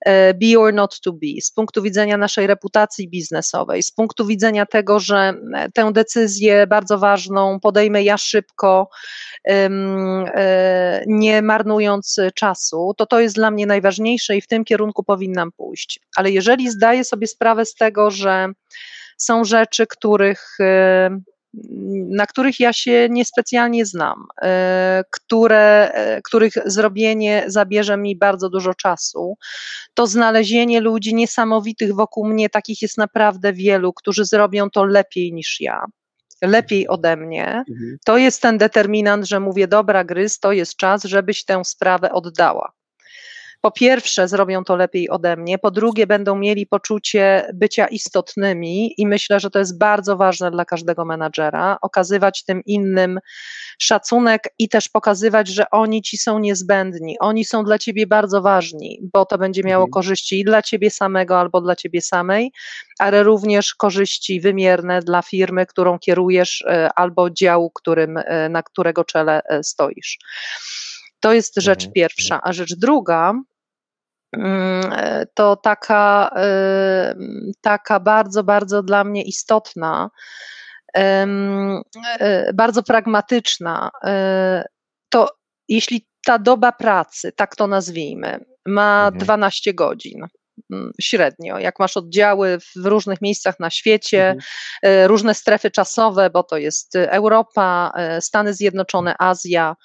e, be or not to be, z punktu widzenia naszej reputacji biznesowej, z punktu widzenia tego, że tę decyzję bardzo ważną podejmę ja szybko, E, nie marnując czasu, to to jest dla mnie najważniejsze i w tym kierunku powinnam pójść. Ale jeżeli zdaję sobie sprawę z tego, że są rzeczy, których e, na których ja się niespecjalnie znam, e, które, których zrobienie zabierze mi bardzo dużo czasu, to znalezienie ludzi niesamowitych wokół mnie, takich jest naprawdę wielu, którzy zrobią to lepiej niż ja lepiej ode mnie, mhm. to jest ten determinant, że mówię, dobra, Grys, to jest czas, żebyś tę sprawę oddała. Po pierwsze, zrobią to lepiej ode mnie, po drugie, będą mieli poczucie bycia istotnymi, i myślę, że to jest bardzo ważne dla każdego menadżera okazywać tym innym szacunek i też pokazywać, że oni ci są niezbędni, oni są dla ciebie bardzo ważni, bo to będzie miało mhm. korzyści i dla ciebie samego albo dla ciebie samej, ale również korzyści wymierne dla firmy, którą kierujesz e, albo działu, którym, e, na którego czele e, stoisz. To jest rzecz mhm. pierwsza. A rzecz druga, mm, to taka, taka bardzo, bardzo dla mnie istotna, bardzo pragmatyczna, to jeśli ta doba pracy, tak to nazwijmy, ma mhm. 12 godzin, mm, średnio. Jak masz oddziały w różnych miejscach na świecie, mhm. E, różne strefy czasowe, bo to jest Europa, e, Stany Zjednoczone, Azja.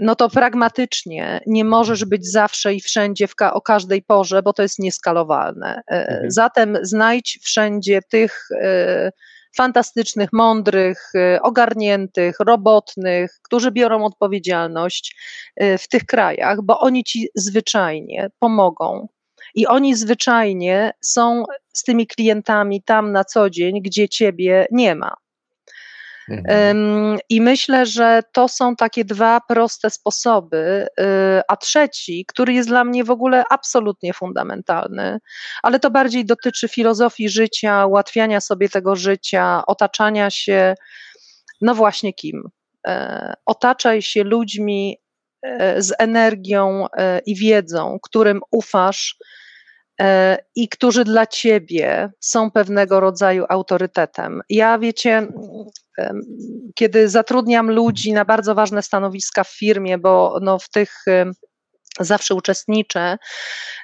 No to pragmatycznie nie możesz być zawsze i wszędzie ka o każdej porze, bo to jest nieskalowalne. E, mhm. Zatem znajdź wszędzie tych fantastycznych, mądrych, y, ogarniętych, robotnych, którzy biorą odpowiedzialność w tych krajach, bo oni ci zwyczajnie pomogą. I oni zwyczajnie są z tymi klientami tam na co dzień, gdzie ciebie nie ma. Mhm. I myślę, że to są takie dwa proste sposoby, y, a trzeci, który jest dla mnie w ogóle absolutnie fundamentalny, ale to bardziej dotyczy filozofii życia, ułatwiania sobie tego życia, otaczania się, no właśnie kim? E, otaczaj się ludźmi e, z energią e, i wiedzą, którym ufasz, i którzy dla ciebie są pewnego rodzaju autorytetem. Ja wiecie, kiedy zatrudniam ludzi na bardzo ważne stanowiska w firmie, bo no w tych zawsze uczestniczę,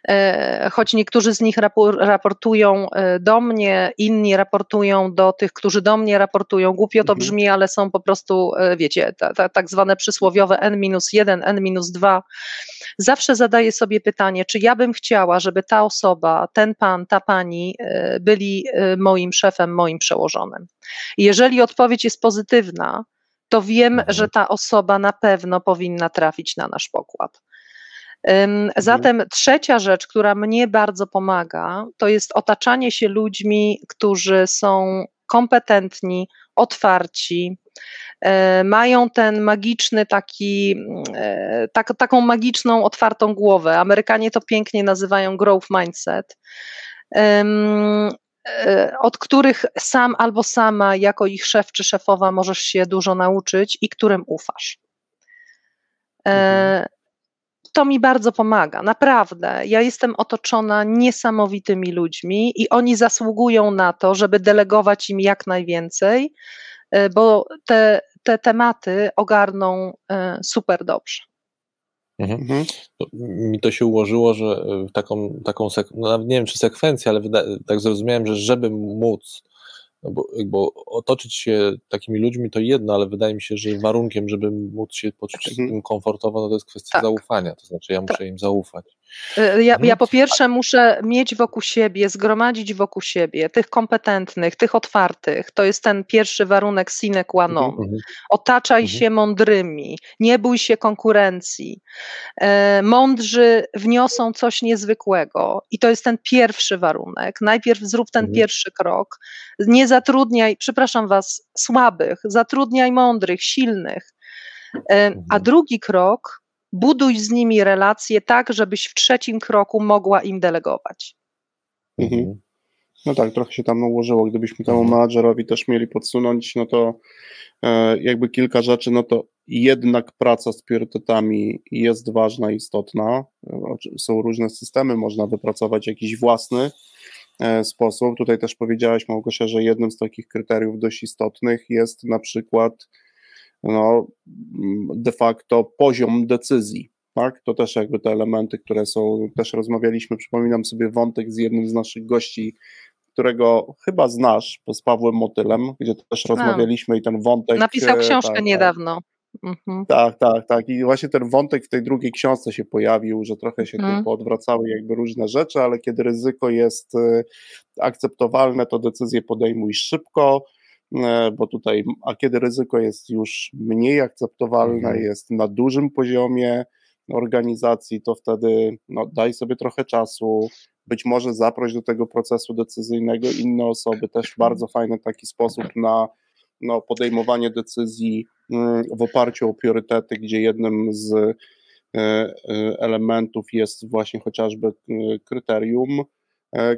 e, choć niektórzy z nich raportują e, do mnie, inni raportują do tych, którzy do mnie raportują. Głupio to mhm. brzmi, ale są po prostu, e, wiecie, ta, ta, tak zwane przysłowiowe N-1, N-2. Zawsze zadaję sobie pytanie, czy ja bym chciała, żeby ta osoba, ten pan, ta pani byli moim szefem, moim przełożonym. jeżeli odpowiedź jest pozytywna, to wiem, mhm. że ta osoba na pewno powinna trafić na nasz pokład. Mhm. Zatem trzecia rzecz, która mnie bardzo pomaga, to jest otaczanie się ludźmi, którzy są kompetentni, otwarci, e, mają ten magiczny taki, e, tak, taką magiczną, otwartą głowę. Amerykanie to pięknie nazywają growth mindset, e, od których sam albo sama, jako ich szef czy szefowa, możesz się dużo nauczyć i którym ufasz. Mhm to mi bardzo pomaga, naprawdę. Ja jestem otoczona niesamowitymi ludźmi i oni zasługują na to, żeby delegować im jak najwięcej, e, bo te, te tematy ogarną e, super dobrze. Mhm. mhm. Mi to się ułożyło, że e, taką, taką no nie wiem czy sekwencję, ale tak zrozumiałem, że żeby móc no bo jakby otoczyć się takimi ludźmi to jedno, ale wydaje mi się, że warunkiem, żeby móc się poczuć mhm. tym komfortowo, no to jest kwestia tak. zaufania, to znaczy ja muszę tak. im zaufać. Y, ja, mhm. ja, po pierwsze muszę mieć wokół siebie, zgromadzić wokół siebie tych kompetentnych, tych otwartych. To jest ten pierwszy warunek sine qua non. Mhm. mhm. Otaczaj mhm. się mądrymi, nie bój się konkurencji. E, mądrzy wniosą coś niezwykłego i to jest ten pierwszy warunek. Najpierw zrób ten mhm. pierwszy krok. Nie zatrudniaj, przepraszam Was, słabych, zatrudniaj mądrych, silnych. E, a mhm. drugi krok buduj z nimi relacje tak, żebyś w trzecim kroku mogła im delegować. Mhm. No tak, trochę się tam ułożyło. Gdybyśmy temu mhm. menadżerowi też mieli podsunąć, no to e, jakby kilka rzeczy, no to jednak praca z priorytetami jest ważna, istotna. Są różne systemy, można wypracować jakiś własny e, sposób. Tutaj też powiedziałaś, Małgosia, że jednym z takich kryteriów dość istotnych jest na przykład no, de facto poziom decyzji. Tak? To też jakby te elementy, które są, też rozmawialiśmy, przypominam sobie wątek z jednym z naszych gości, którego chyba znasz, z Pawłem Motylem, gdzie też rozmawialiśmy i ten wątek... Napisał e, książkę tak, niedawno. Mhm. Tak, tak, tak. I właśnie ten wątek w tej drugiej książce się pojawił, że trochę się mhm. tu poodwracały jakby różne rzeczy, ale kiedy ryzyko jest e, akceptowalne, to decyzję podejmuj szybko, bo tutaj, a kiedy ryzyko jest już mniej akceptowalne, mhm. jest na dużym poziomie organizacji, to wtedy no, daj sobie trochę czasu, być może zaproś do tego procesu decyzyjnego inne osoby, też bardzo fajny taki sposób na no, podejmowanie decyzji mm, w oparciu o priorytety, gdzie jednym z e, e, elementów jest właśnie chociażby kryterium,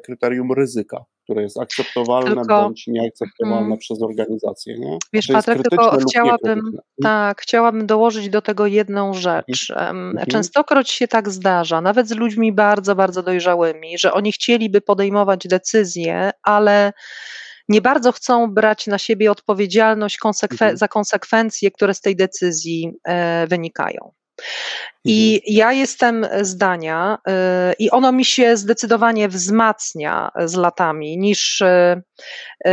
kryterium ryzyka, które jest akceptowalne tylko, bądź nieakceptowalne mm, przez organizację. Nie? Wiesz, Patryk, tylko chciałabym, tak, chciałabym dołożyć do tego jedną rzecz. Mhm. Częstokroć się tak zdarza, nawet z ludźmi bardzo, bardzo dojrzałymi, że oni chcieliby podejmować decyzje, ale nie bardzo chcą brać na siebie odpowiedzialność konsekwen mhm. za konsekwencje, które z tej decyzji e, wynikają. I mhm. ja jestem zdania, y, i ono mi się zdecydowanie wzmacnia z latami, niż, y, y,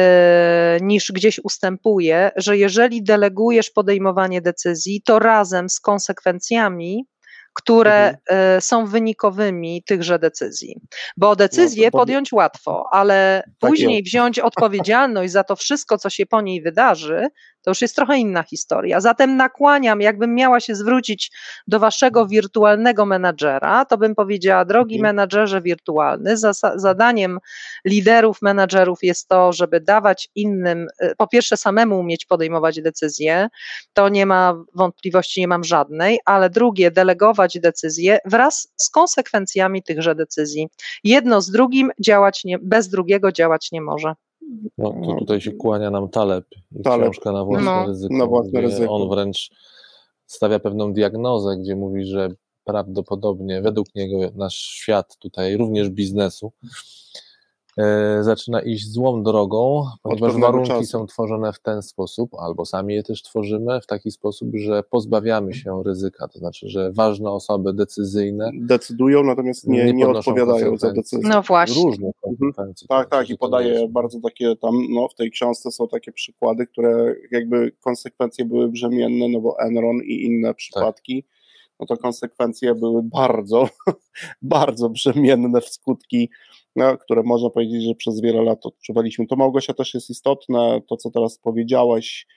niż gdzieś ustępuje, że jeżeli delegujesz podejmowanie decyzji, to razem z konsekwencjami które mhm. Są wynikowymi tychże decyzji. Bo decyzję no, podjąć łatwo, ale tak później wziąć odpowiedzialność za to wszystko, co się po niej wydarzy, to już jest trochę inna historia. Zatem nakłaniam, jakbym miała się zwrócić do waszego wirtualnego menadżera, to bym powiedziała, drogi mhm. menadżerze wirtualny, zadaniem liderów, menadżerów jest to, żeby dawać innym, y, po pierwsze samemu umieć podejmować decyzje, to nie ma wątpliwości, nie mam żadnej, ale drugie, delegować decyzje wraz z konsekwencjami tychże decyzji. Jedno z drugim działać nie, bez drugiego działać nie może. No, to tutaj się kłania nam Taleb i Taleb. książka na własne no. ryzyko. Na własne ryzyko. On wręcz stawia pewną diagnozę, gdzie mówi, że prawdopodobnie według niego nasz świat tutaj również biznesu zaczyna iść złą drogą, ponieważ warunki czasu. są tworzone w ten sposób, albo sami je też tworzymy w taki sposób, że pozbawiamy się ryzyka, to znaczy, że ważne osoby decyzyjne decydują, natomiast nie, nie, nie odpowiadają za decyzje. No właśnie. Różne mhm. konsekwencje. Tak, tak, i podaje bardzo takie tam, no w tej książce są takie przykłady, które jakby konsekwencje były brzemienne, no bo Enron i inne przypadki, tak. no to konsekwencje były bardzo, bardzo brzemienne w skutki no, które można powiedzieć, że przez wiele lat odczuwaliśmy. To Małgosia też jest istotne, to co teraz powiedziałaś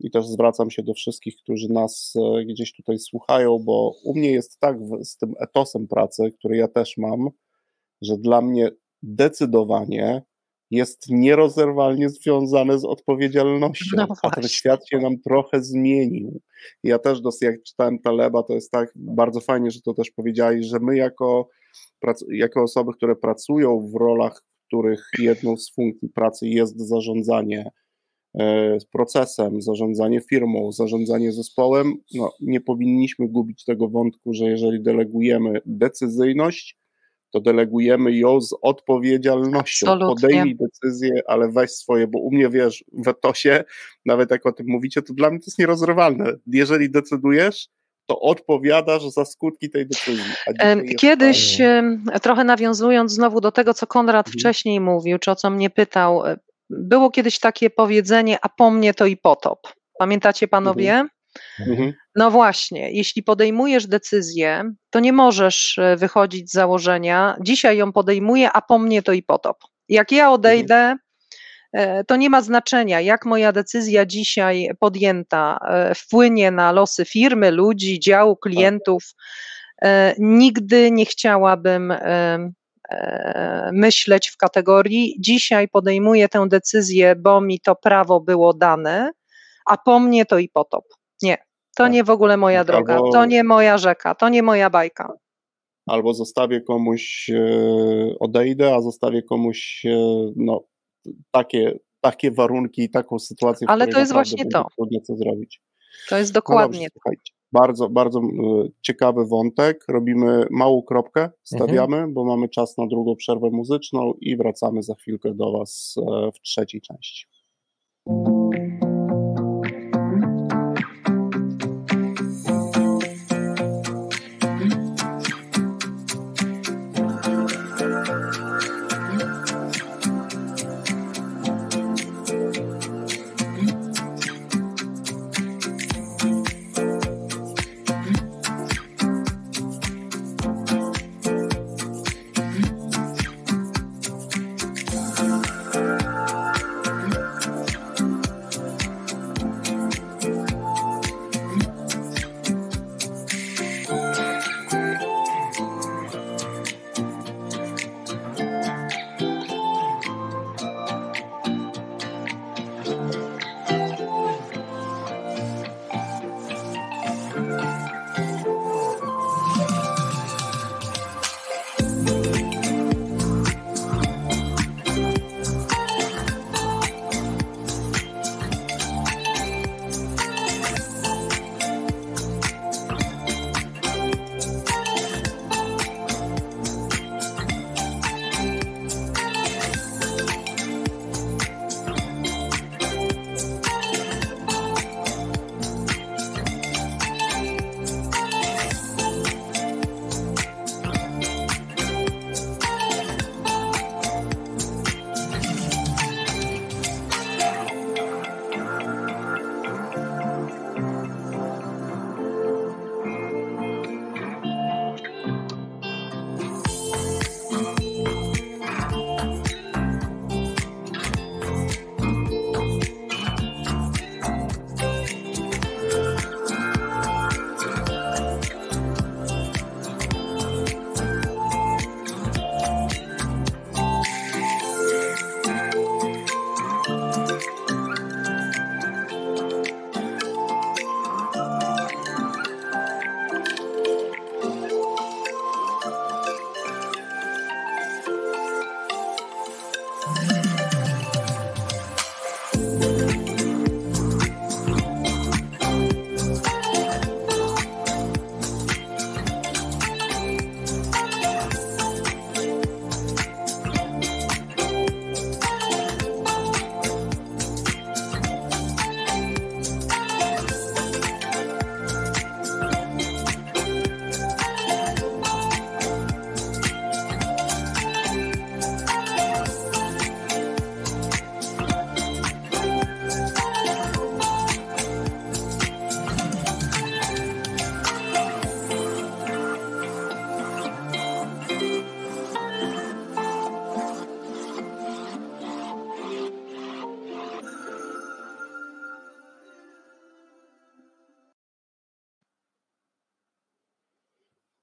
i też zwracam się do wszystkich, którzy nas e, gdzieś tutaj słuchają, bo u mnie jest tak z tym etosem pracy, który ja też mam, że dla mnie decydowanie jest nierozerwalnie związane z odpowiedzialnością, no a ten świat się nam trochę zmienił. Ja też dosyć, jak czytałem Taleba, to jest tak bardzo fajnie, że to też powiedziałeś, że my jako jako osoby, które pracują w rolach, w których jedną z funkcji pracy jest zarządzanie e, procesem, zarządzanie firmą, zarządzanie zespołem, no, nie powinniśmy gubić tego wątku, że jeżeli delegujemy decyzyjność, to delegujemy ją z odpowiedzialnością. Absolutnie. Podejmij decyzję, ale weź swoje, bo u mnie wiesz, w etosie, nawet jak o tym mówicie, to dla mnie to jest nierozrywalne. Jeżeli decydujesz, to odpowiadasz za skutki tej decyzji. Kiedyś, trochę nawiązując znowu do tego, co Konrad mhm. wcześniej mówił, czy o co mnie pytał, e, było kiedyś takie powiedzenie, a po mnie to i potop. Pamiętacie panowie? Mhm. mhm. No właśnie, jeśli podejmujesz decyzję, to nie możesz e, wychodzić z założenia, dzisiaj ją podejmuję, a po mnie to i potop. Jak ja odejdę, E, to nie ma znaczenia, jak moja decyzja dzisiaj podjęta e, wpłynie na losy firmy, ludzi, działu, klientów. E, nigdy nie chciałabym myśleć w kategorii dzisiaj podejmuję tę decyzję, bo mi to prawo było dane, a po mnie to i potop. Nie, to tak. nie w ogóle moja droga, to nie moja rzeka, to nie moja bajka. Albo zostawię komuś, odejdę, a zostawię komuś no, takie, takie warunki i taką sytuację. Ale to jest właśnie to. Trudno co zrobić. To jest dokładnie. No dobrze, bardzo, bardzo ciekawy wątek. Robimy małą kropkę, stawiamy, mhm. bo mamy czas na drugą przerwę muzyczną i wracamy za chwilkę do Was e, w trzeciej części.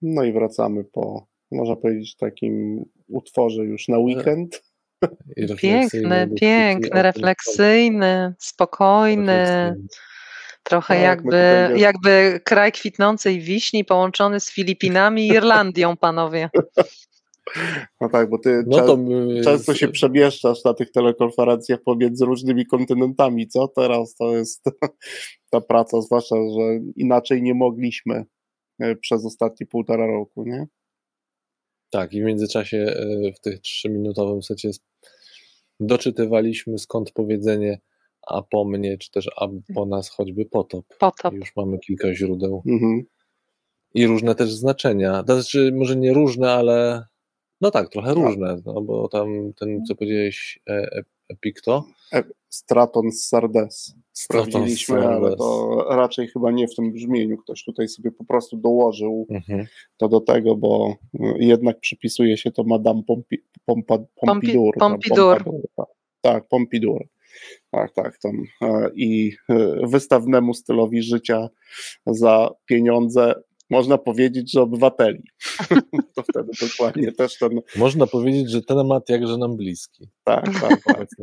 No i wracamy po, można powiedzieć, takim utworze już na weekend. Piękny, piękny, refleksyjny, spokojny. Refleksyjny. Trochę tak, jakby, jakby kraj kwitnącej wiśni połączony z Filipinami i Irlandią, panowie. No tak, bo ty no to my... często się przemieszczasz na tych telekonferencjach pomiędzy różnymi kontynentami, co? Teraz to jest ta praca, zwłaszcza, że inaczej nie mogliśmy przez ostatnie półtora roku, nie? Tak, i w międzyczasie e, w tych trzyminutowym secie doczytywaliśmy skąd powiedzenie a po mnie, czy też a po nas choćby potop. Potop. Już mamy kilka źródeł. Mhm. I różne też znaczenia. To znaczy, może nie różne, ale no tak, trochę tak. różne, no bo tam ten, co powiedziałeś, e, e, Epikto? E, Straton z Sardes. Sprawdziliśmy, ale to raczej chyba nie w tym brzmieniu. Ktoś tutaj sobie po prostu dołożył mhm. to do tego, bo jednak przypisuje się to Madame Pompi, Pompa, Pompidou. Pompidou. Tak, tak, Pompidou. Tak, tak. Tam, I wystawnemu stylowi życia za pieniądze można powiedzieć, że obywateli. to wtedy dokładnie też ten. Można powiedzieć, że temat jakże nam bliski. Tak, tak, tak.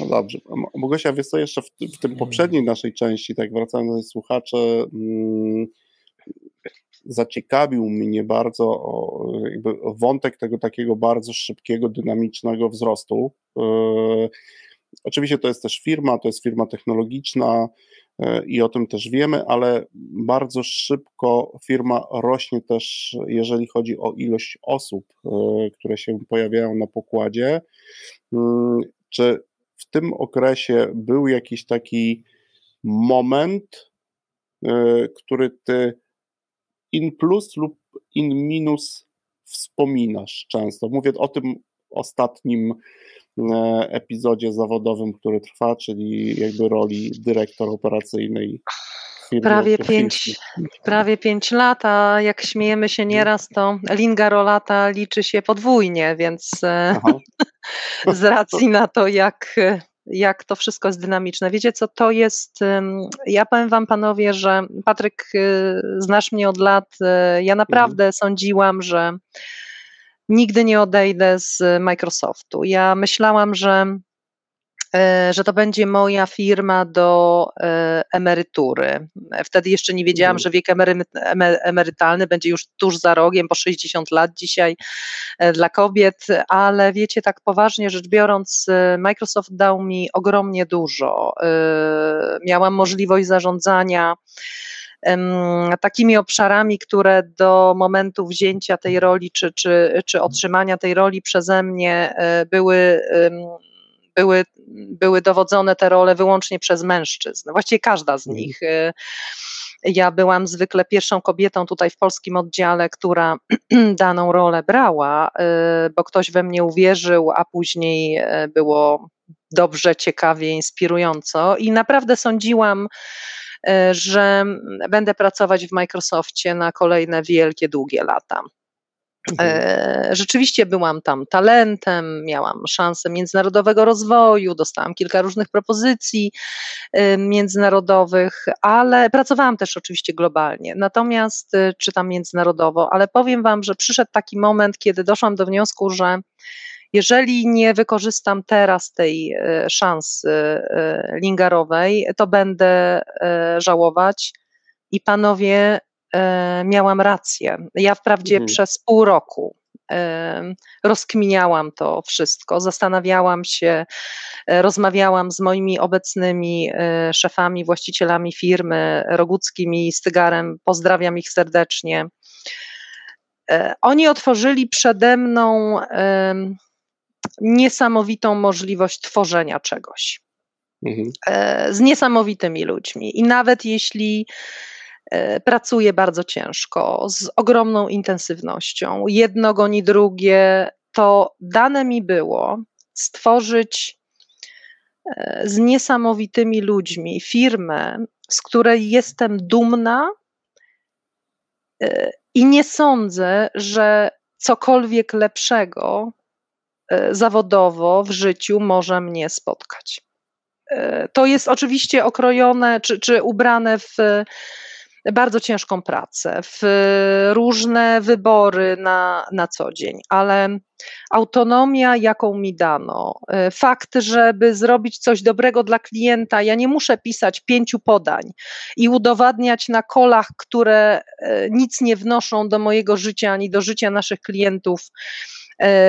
No dobrze. Mogosia, wiesz co, jeszcze w, w tym poprzedniej naszej części, tak wracając do słuchaczy, mm, zaciekawił mnie bardzo o, jakby wątek tego takiego bardzo szybkiego, dynamicznego wzrostu. Yy, oczywiście to jest też firma, to jest firma technologiczna, E, i o tym też wiemy, ale bardzo szybko firma rośnie też, jeżeli chodzi o ilość osób, e, które się pojawiają na pokładzie. Mm, czy w tym okresie był jakiś taki moment, e, który ty in plus lub in minus wspominasz często? Mówię o tym ostatnim E, epizodzie zawodowym, który trwa, czyli jakby roli dyrektor operacyjnej. Prawie pięć, prawie pięć lat, a jak śmiejemy się nieraz, to linga rolata liczy się podwójnie, więc e, z racji na to, jak, jak to wszystko jest dynamiczne. Wiecie co, to jest, ja powiem wam panowie, że Patryk, e, znasz mnie od lat, ja naprawdę mhm. sądziłam, że nigdy nie odejdę z Microsoftu. Ja myślałam, że e, że to będzie moja firma do e, emerytury. Wtedy jeszcze nie wiedziałam, mhm. że wiek emerytalny będzie już tuż za rogiem, po 60 lat dzisiaj e, dla kobiet, ale wiecie, tak poważnie rzecz biorąc, Microsoft dał mi ogromnie dużo. Miałam możliwość zarządzania takimi obszarami, które do momentu wzięcia tej roli czy, czy, czy otrzymania tej roli przeze mnie e, były były, były dowodzone te role wyłącznie przez mężczyzn. Właściwie każda z nich. E, ja byłam zwykle pierwszą kobietą tutaj w polskim oddziale, która daną rolę brała, e, bo ktoś we mnie uwierzył, a później było dobrze, ciekawie, inspirująco i naprawdę sądziłam, że będę pracować w Microsoftie na kolejne wielkie, długie lata. Mhm. E, rzeczywiście byłam tam talentem, miałam szansę międzynarodowego rozwoju, dostałam kilka różnych propozycji e, międzynarodowych, ale pracowałam też oczywiście globalnie, natomiast czytam międzynarodowo, ale powiem Wam, że przyszedł taki moment, kiedy doszłam do wniosku, że jeżeli nie wykorzystam teraz tej e, szansy e, lingarowej, to będę e, żałować. I panowie, miałam rację. Ja wprawdzie mhm. przez pół roku rozkminiałam to wszystko, zastanawiałam się, rozmawiałam z moimi obecnymi szefami, właścicielami firmy, Roguckim i Stygarem. Pozdrawiam ich serdecznie. Oni otworzyli przede mną niesamowitą możliwość tworzenia czegoś. Mhm. E, z niesamowitymi ludźmi. I nawet jeśli e, pracuję bardzo ciężko, z ogromną intensywnością, jedno goni drugie, to dane mi było stworzyć e, z niesamowitymi ludźmi firmę, z której jestem dumna i nie sądzę, że cokolwiek lepszego zawodowo w życiu może mnie spotkać. E, to jest oczywiście okrojone czy, czy ubrane w bardzo ciężką pracę, w różne wybory na, na co dzień, ale autonomia, jaką mi dano, e, fakt, żeby zrobić coś dobrego dla klienta, ja nie muszę pisać pięciu podań i udowadniać na kolach, które e, nic nie wnoszą do mojego życia ani do życia naszych klientów e,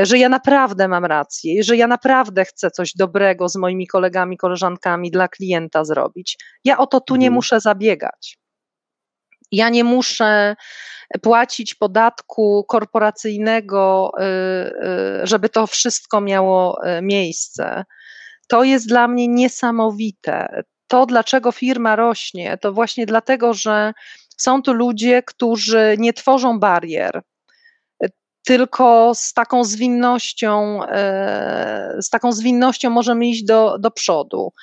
że ja naprawdę mam rację, że ja naprawdę chcę coś dobrego z moimi kolegami, koleżankami dla klienta zrobić. Ja o to tu nie mhm. muszę zabiegać. Ja nie muszę płacić podatku korporacyjnego, y, y, żeby to wszystko miało y, miejsce. To jest dla mnie niesamowite. To, dlaczego firma rośnie, to właśnie dlatego, że są tu ludzie, którzy nie tworzą barier, tylko z taką zwinnością, z taką zwinnością możemy iść do, do przodu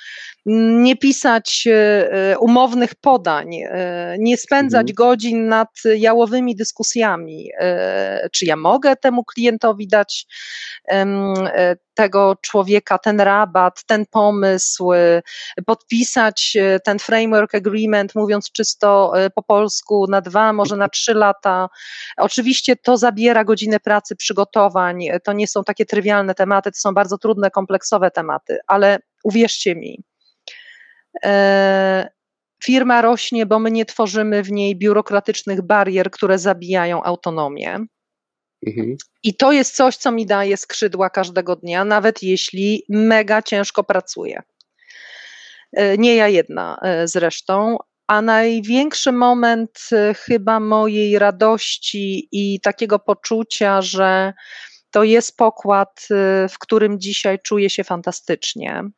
nie pisać e, e, umownych podań, e, nie spędzać mhm. godzin nad jałowymi dyskusjami, czy ja mogę temu klientowi dać tego człowieka, ten rabat, ten pomysł, podpisać ten framework agreement, mówiąc czysto po polsku, na dwa, może na trzy lata. Oczywiście to zabiera godzinę pracy, przygotowań, to nie są takie trywialne tematy, to są bardzo trudne, kompleksowe tematy, ale uwierzcie mi, firma rośnie, bo my nie tworzymy w niej biurokratycznych barier, które zabijają autonomię. Mhm. I to jest coś, co mi daje skrzydła każdego dnia, nawet jeśli mega ciężko pracuję. E, nie ja jedna e, zresztą, a największy moment chyba mojej radości i takiego poczucia, że to jest pokład, w którym dzisiaj czuję się fantastycznie.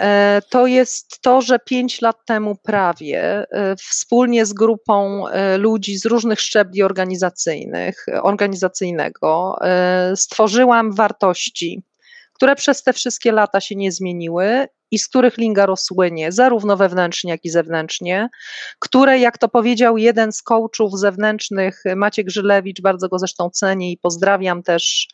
E, to jest to, że pięć lat temu prawie e, wspólnie z grupą e, ludzi z różnych szczebli organizacyjnych, organizacyjnego stworzyłam wartości, które przez te wszystkie lata się nie zmieniły i z których Linga rozsłynie, zarówno wewnętrznie, jak i zewnętrznie, które, jak to powiedział jeden z coachów zewnętrznych, Maciek Żylewicz, bardzo go zresztą cenię i pozdrawiam też,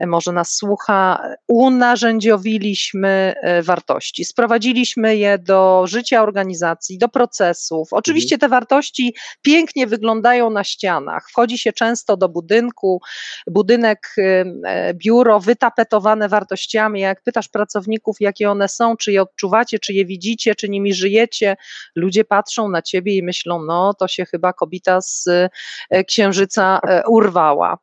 może nas słucha, unarzędziowiliśmy e, wartości. Sprowadziliśmy je do życia organizacji, do procesów. Oczywiście te wartości pięknie wyglądają na ścianach. Wchodzi się często do budynku, budynek, e, e, biuro wytapetowane wartościami. Jak pytasz pracowników, jakie one są, czy je odczuwacie, czy je widzicie, czy nimi żyjecie, ludzie patrzą na ciebie i myślą, no to się chyba kobita z księżyca urwała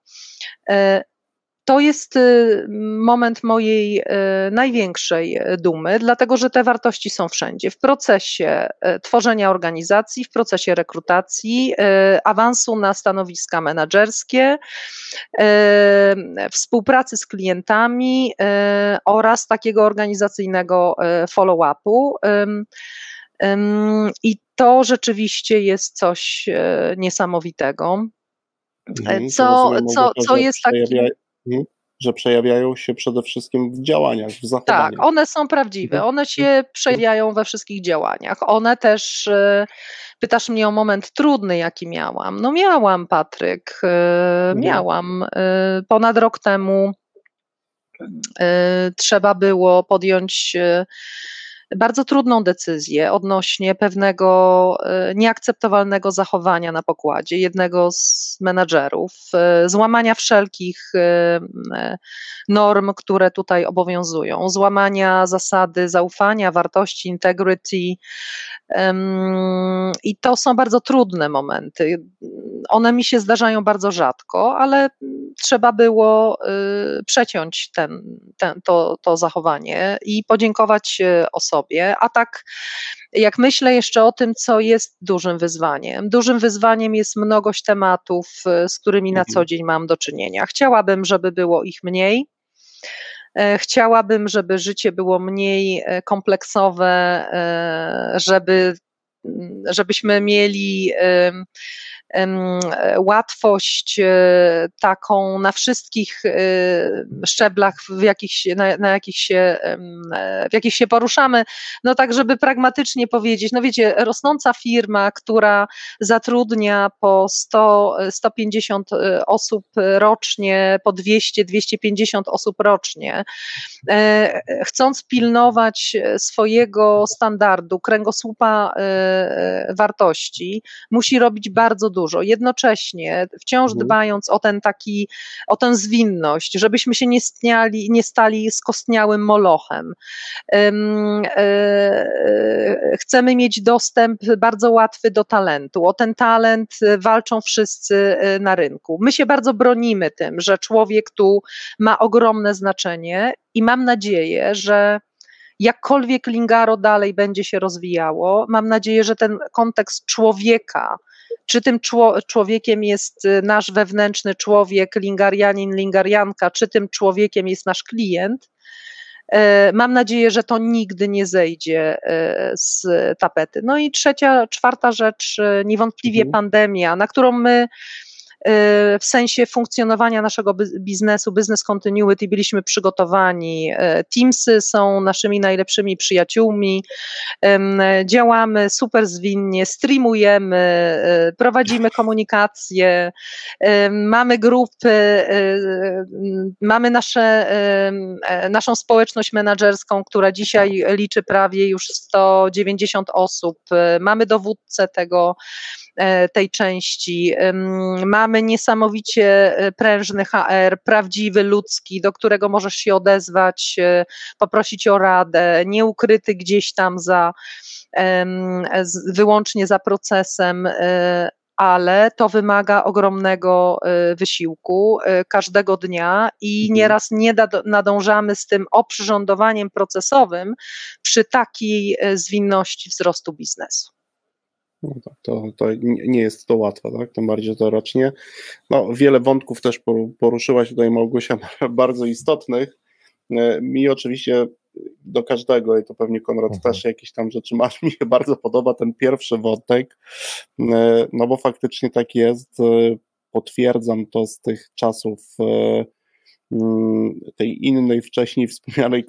to jest y, moment mojej y, największej y, dumy, dlatego że te wartości są wszędzie. W procesie tworzenia organizacji, w procesie rekrutacji, awansu na stanowiska menedżerskie, współpracy z klientami oraz takiego organizacyjnego follow-upu. I to rzeczywiście jest coś niesamowitego. Mhm, co, co, co jest takim Mhm. że przejawiają się przede wszystkim w działaniach, w zachowaniach. Tak, one są prawdziwe, mhm. one się przejawiają we wszystkich działaniach. One też, e, pytasz mnie o moment trudny, jaki miałam. No miałam, Patryk, e, mhm. miałam. E, ponad rok temu trzeba było podjąć bardzo trudną decyzję odnośnie pewnego e, nieakceptowalnego zachowania na pokładzie jednego z menadżerów, e, złamania wszelkich e, norm, które tutaj obowiązują, złamania zasady zaufania, wartości, integrity. I to są bardzo trudne momenty. One mi się zdarzają bardzo rzadko, ale trzeba było przeciąć ten, ten, to, to zachowanie i podziękować osobom, sobie, a tak jak myślę jeszcze o tym, co jest dużym wyzwaniem. Dużym wyzwaniem jest mnogość tematów, e, z którymi na mhm. co dzień mam do czynienia. Chciałabym, żeby było ich mniej. E, chciałabym, żeby życie było mniej e, kompleksowe, żeby, żebyśmy mieli łatwość taką na wszystkich szczeblach, w jakich się, na, na jakich się, w jakich się poruszamy, no tak, żeby pragmatycznie powiedzieć, no wiecie, rosnąca firma, która zatrudnia po 100, 150 osób rocznie, po 200, 250 osób rocznie, e, chcąc pilnować swojego standardu, kręgosłupa e, e, wartości, musi robić bardzo dużo. Jednocześnie wciąż mhm. dbając o ten taki, o tę zwinność, żebyśmy się nie, stniali, nie stali skostniałym molochem. Chcemy mieć dostęp bardzo łatwy do talentu. O ten talent walczą wszyscy na rynku. My się bardzo bronimy tym, że człowiek tu ma ogromne znaczenie i mam nadzieję, że jakkolwiek Lingaro dalej będzie się rozwijało, mam nadzieję, że ten kontekst człowieka, czy tym człowiekiem jest nasz wewnętrzny człowiek, lingarianin, lingarianka, czy tym człowiekiem jest nasz klient, e, Mam nadzieję, że to nigdy nie zejdzie e, z tapety. No i trzecia, czwarta rzecz, e, niewątpliwie mhm. pandemia, na którą my w sensie funkcjonowania naszego biznesu, business continuity byliśmy przygotowani. E, Teamsy są naszymi najlepszymi przyjaciółmi. Działamy super zwinnie, streamujemy, e, prowadzimy komunikację, mamy grupy, e, mamy nasze, naszą społeczność menedżerską, która dzisiaj liczy prawie już 190 osób. Mamy dowódcę tego E, tej części. Mamy niesamowicie e, prężny HR, prawdziwy, ludzki, do którego możesz się odezwać, e, poprosić o radę, nieukryty gdzieś tam za wyłącznie za procesem, ale to wymaga ogromnego wysiłku każdego dnia i mhm. nieraz nie nadążamy z tym oprzyrządowaniem procesowym przy takiej zwinności wzrostu biznesu. No tak, to, to nie jest to łatwe, tak? tym bardziej to rocznie. No, wiele wątków też poruszyłaś tutaj Małgosia, bardzo istotnych. E, mi oczywiście do każdego, i to pewnie Konrad mhm. też jakieś tam rzeczy masz, mi się bardzo podoba ten pierwszy wątek, e, no bo faktycznie tak jest, e, potwierdzam to z tych czasów tej innej, wcześniej wspomnianej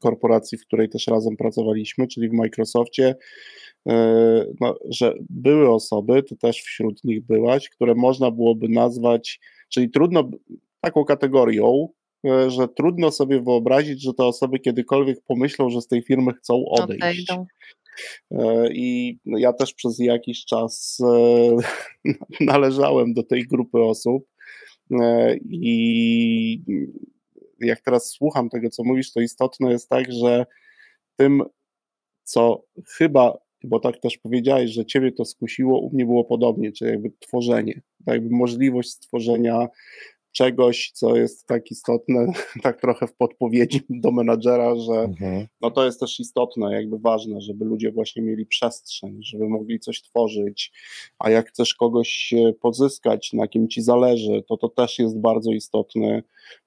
korporacji, w której też razem pracowaliśmy, czyli w Microsoftie, E, no, że były osoby, ty też wśród nich byłaś, które można byłoby nazwać, czyli trudno taką kategorią, e, że trudno sobie wyobrazić, że te osoby kiedykolwiek pomyślą, że z tej firmy chcą odejść. Odejdą. E, I ja też przez jakiś czas należałem do tej grupy osób. I jak teraz słucham tego, co mówisz, to istotne jest tak, że tym, co chyba bo tak też powiedziałeś, że ciebie to skusiło, u mnie było podobnie, czyli jakby tworzenie, tak jakby możliwość stworzenia czegoś, co jest tak istotne, tak trochę w podpowiedzi do menadżera, że mhm. no to jest też istotne, jakby ważne, żeby ludzie właśnie mieli przestrzeń, żeby mogli coś tworzyć, a jak chcesz kogoś pozyskać, na kim ci zależy, to to też jest bardzo istotny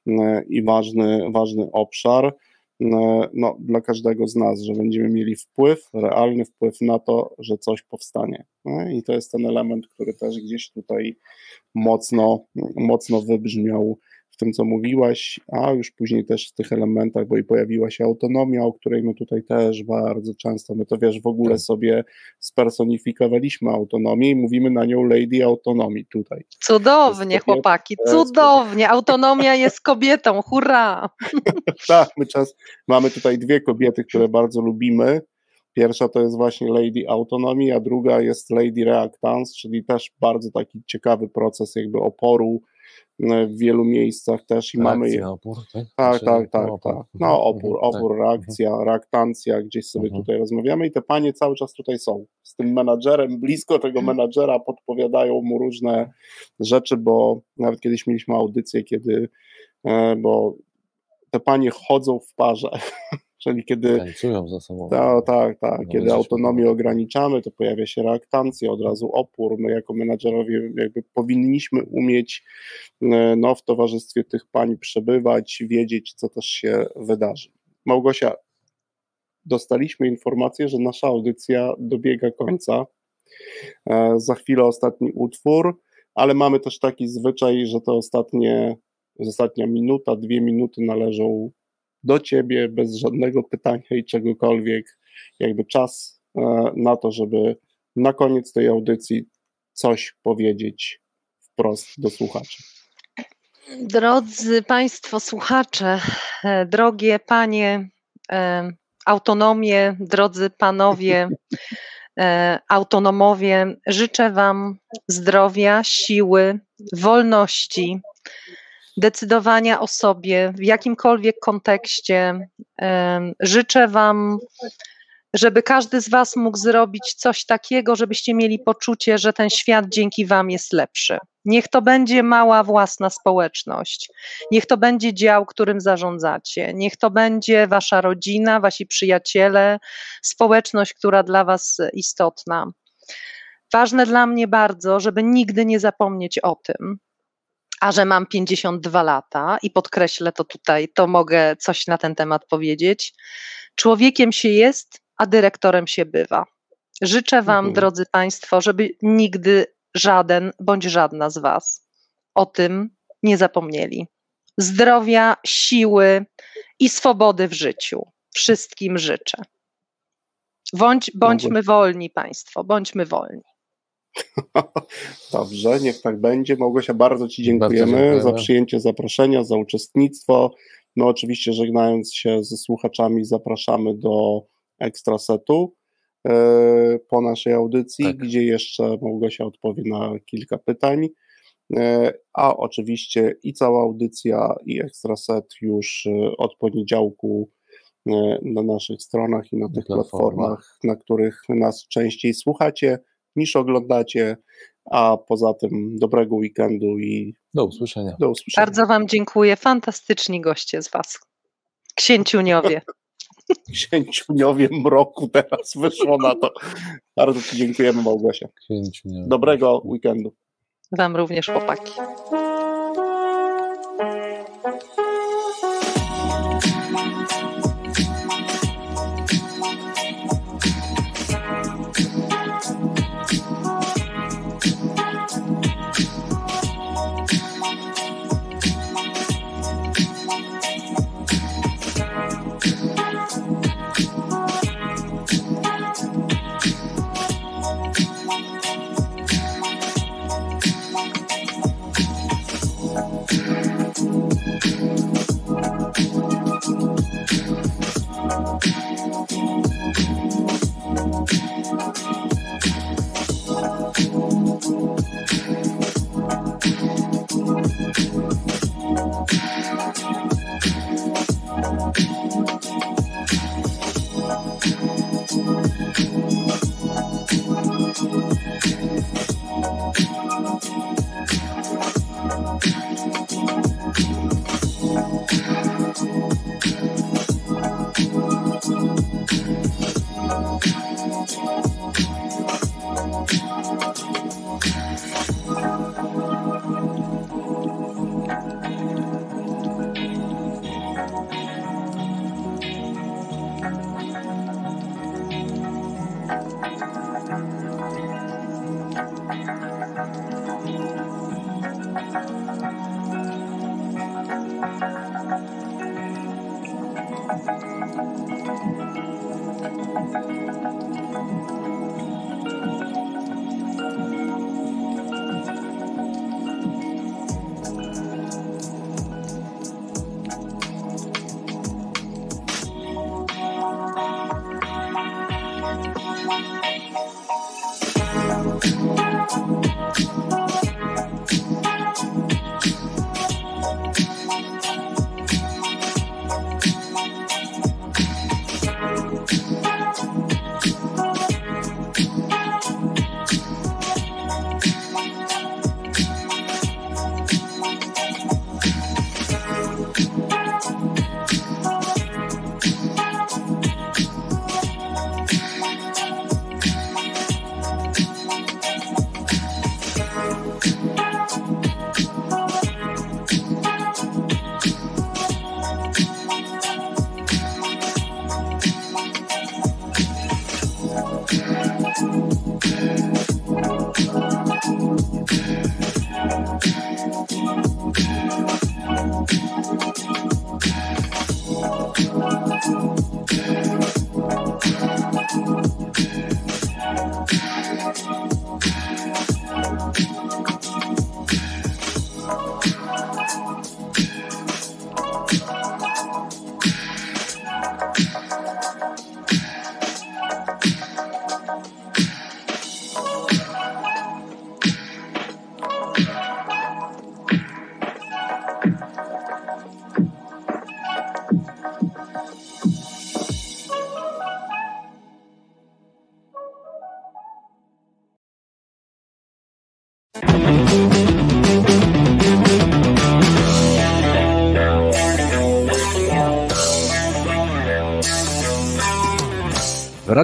e, i ważny, ważny obszar no, dla każdego z nas, że będziemy mieli wpływ, realny wpływ na to, że coś powstanie. No I to jest ten element, który też gdzieś tutaj mocno, mocno wybrzmiał tym, co mówiłaś, a już później też w tych elementach, bo i pojawiła się autonomia, o której my tutaj też bardzo często, my to wiesz, w ogóle tak. sobie spersonifikowaliśmy autonomię i mówimy na nią Lady Autonomii tutaj. Cudownie, chłopaki, cudownie. Autonomia jest kobietą, hurra! tak, my czas, mamy tutaj dwie kobiety, które bardzo lubimy. Pierwsza to jest właśnie Lady Autonomii, a druga jest Lady Reactance, czyli też bardzo taki ciekawy proces jakby oporu, w wielu miejscach też i reakcja, mamy. opór, tak? Tak, tak, tak, tak. No mhm, opór, mhm, opór, tak. reakcja, mhm. reaktancja, gdzieś sobie tutaj rozmawiamy i te panie cały czas tutaj są. Z tym menadżerem, blisko tego menadżera podpowiadają mu różne rzeczy, bo nawet kiedyś mieliśmy audycję, kiedy, e, bo te panie chodzą w parze Czyli kiedy. Tańcują za sobą. Tak, tak, tak. Kiedy autonomię ograniczamy, to pojawia się reaktancja, od razu opór. My jako menadżerowie jakby powinniśmy umieć e, no, w towarzystwie tych pań przebywać, wiedzieć, co też się wydarzy. Małgosia, dostaliśmy informację, że nasza audycja dobiega końca. Za chwilę ostatni utwór, ale mamy też taki zwyczaj, że te ostatnie, ostatnia minuta, dwie minuty należą do ciebie bez żadnego pytania i czegokolwiek. Jakby czas na to, żeby na koniec tej audycji coś powiedzieć wprost do słuchaczy. Drodzy Państwo słuchacze, e, drogie Panie, e, autonomie, drodzy Panowie, e, autonomowie, życzę Wam zdrowia, siły, wolności, decydowania o sobie w jakimkolwiek kontekście. Życzę Wam żeby każdy z Was mógł zrobić coś takiego, żebyście mieli poczucie, że ten świat dzięki Wam jest lepszy. Niech to będzie mała własna społeczność, niech to będzie dział, którym zarządzacie, niech to będzie Wasza rodzina, Wasi przyjaciele, społeczność, która dla Was istotna. Ważne dla mnie bardzo, żeby nigdy nie zapomnieć o tym, a że mam 52 lata i podkreślę to tutaj, to mogę coś na ten temat powiedzieć. Człowiekiem się jest, a dyrektorem się bywa. Życzę Wam, mhm. drodzy Państwo, żeby nigdy żaden bądź żadna z Was o tym nie zapomnieli. Zdrowia, siły i swobody w życiu. Wszystkim życzę. Bądź, bądźmy wolni, Państwo, bądźmy wolni. Dobrze, niech tak będzie. Małgosia, bardzo Ci dziękujemy, bardzo dziękujemy. za przyjęcie zaproszenia, za uczestnictwo. No oczywiście żegnając się ze słuchaczami zapraszamy do ekstrasetu e, po naszej audycji, tak. gdzie jeszcze Małgosia odpowie na kilka pytań. E, a oczywiście i cała audycja, i ekstraset już e, od poniedziałku na naszych stronach i na tych platformach, na których nas częściej słuchacie niż oglądacie. A poza tym dobrego weekendu i do usłyszenia. Do usłyszenia. Bardzo Wam dziękuję. Fantastyczni goście z Was. Księciuniowie. księciuniowie mroku teraz wyszło na to. Bardzo Ci dziękujemy, Małgosia. Dobrego weekendu. Wam również, chłopaki.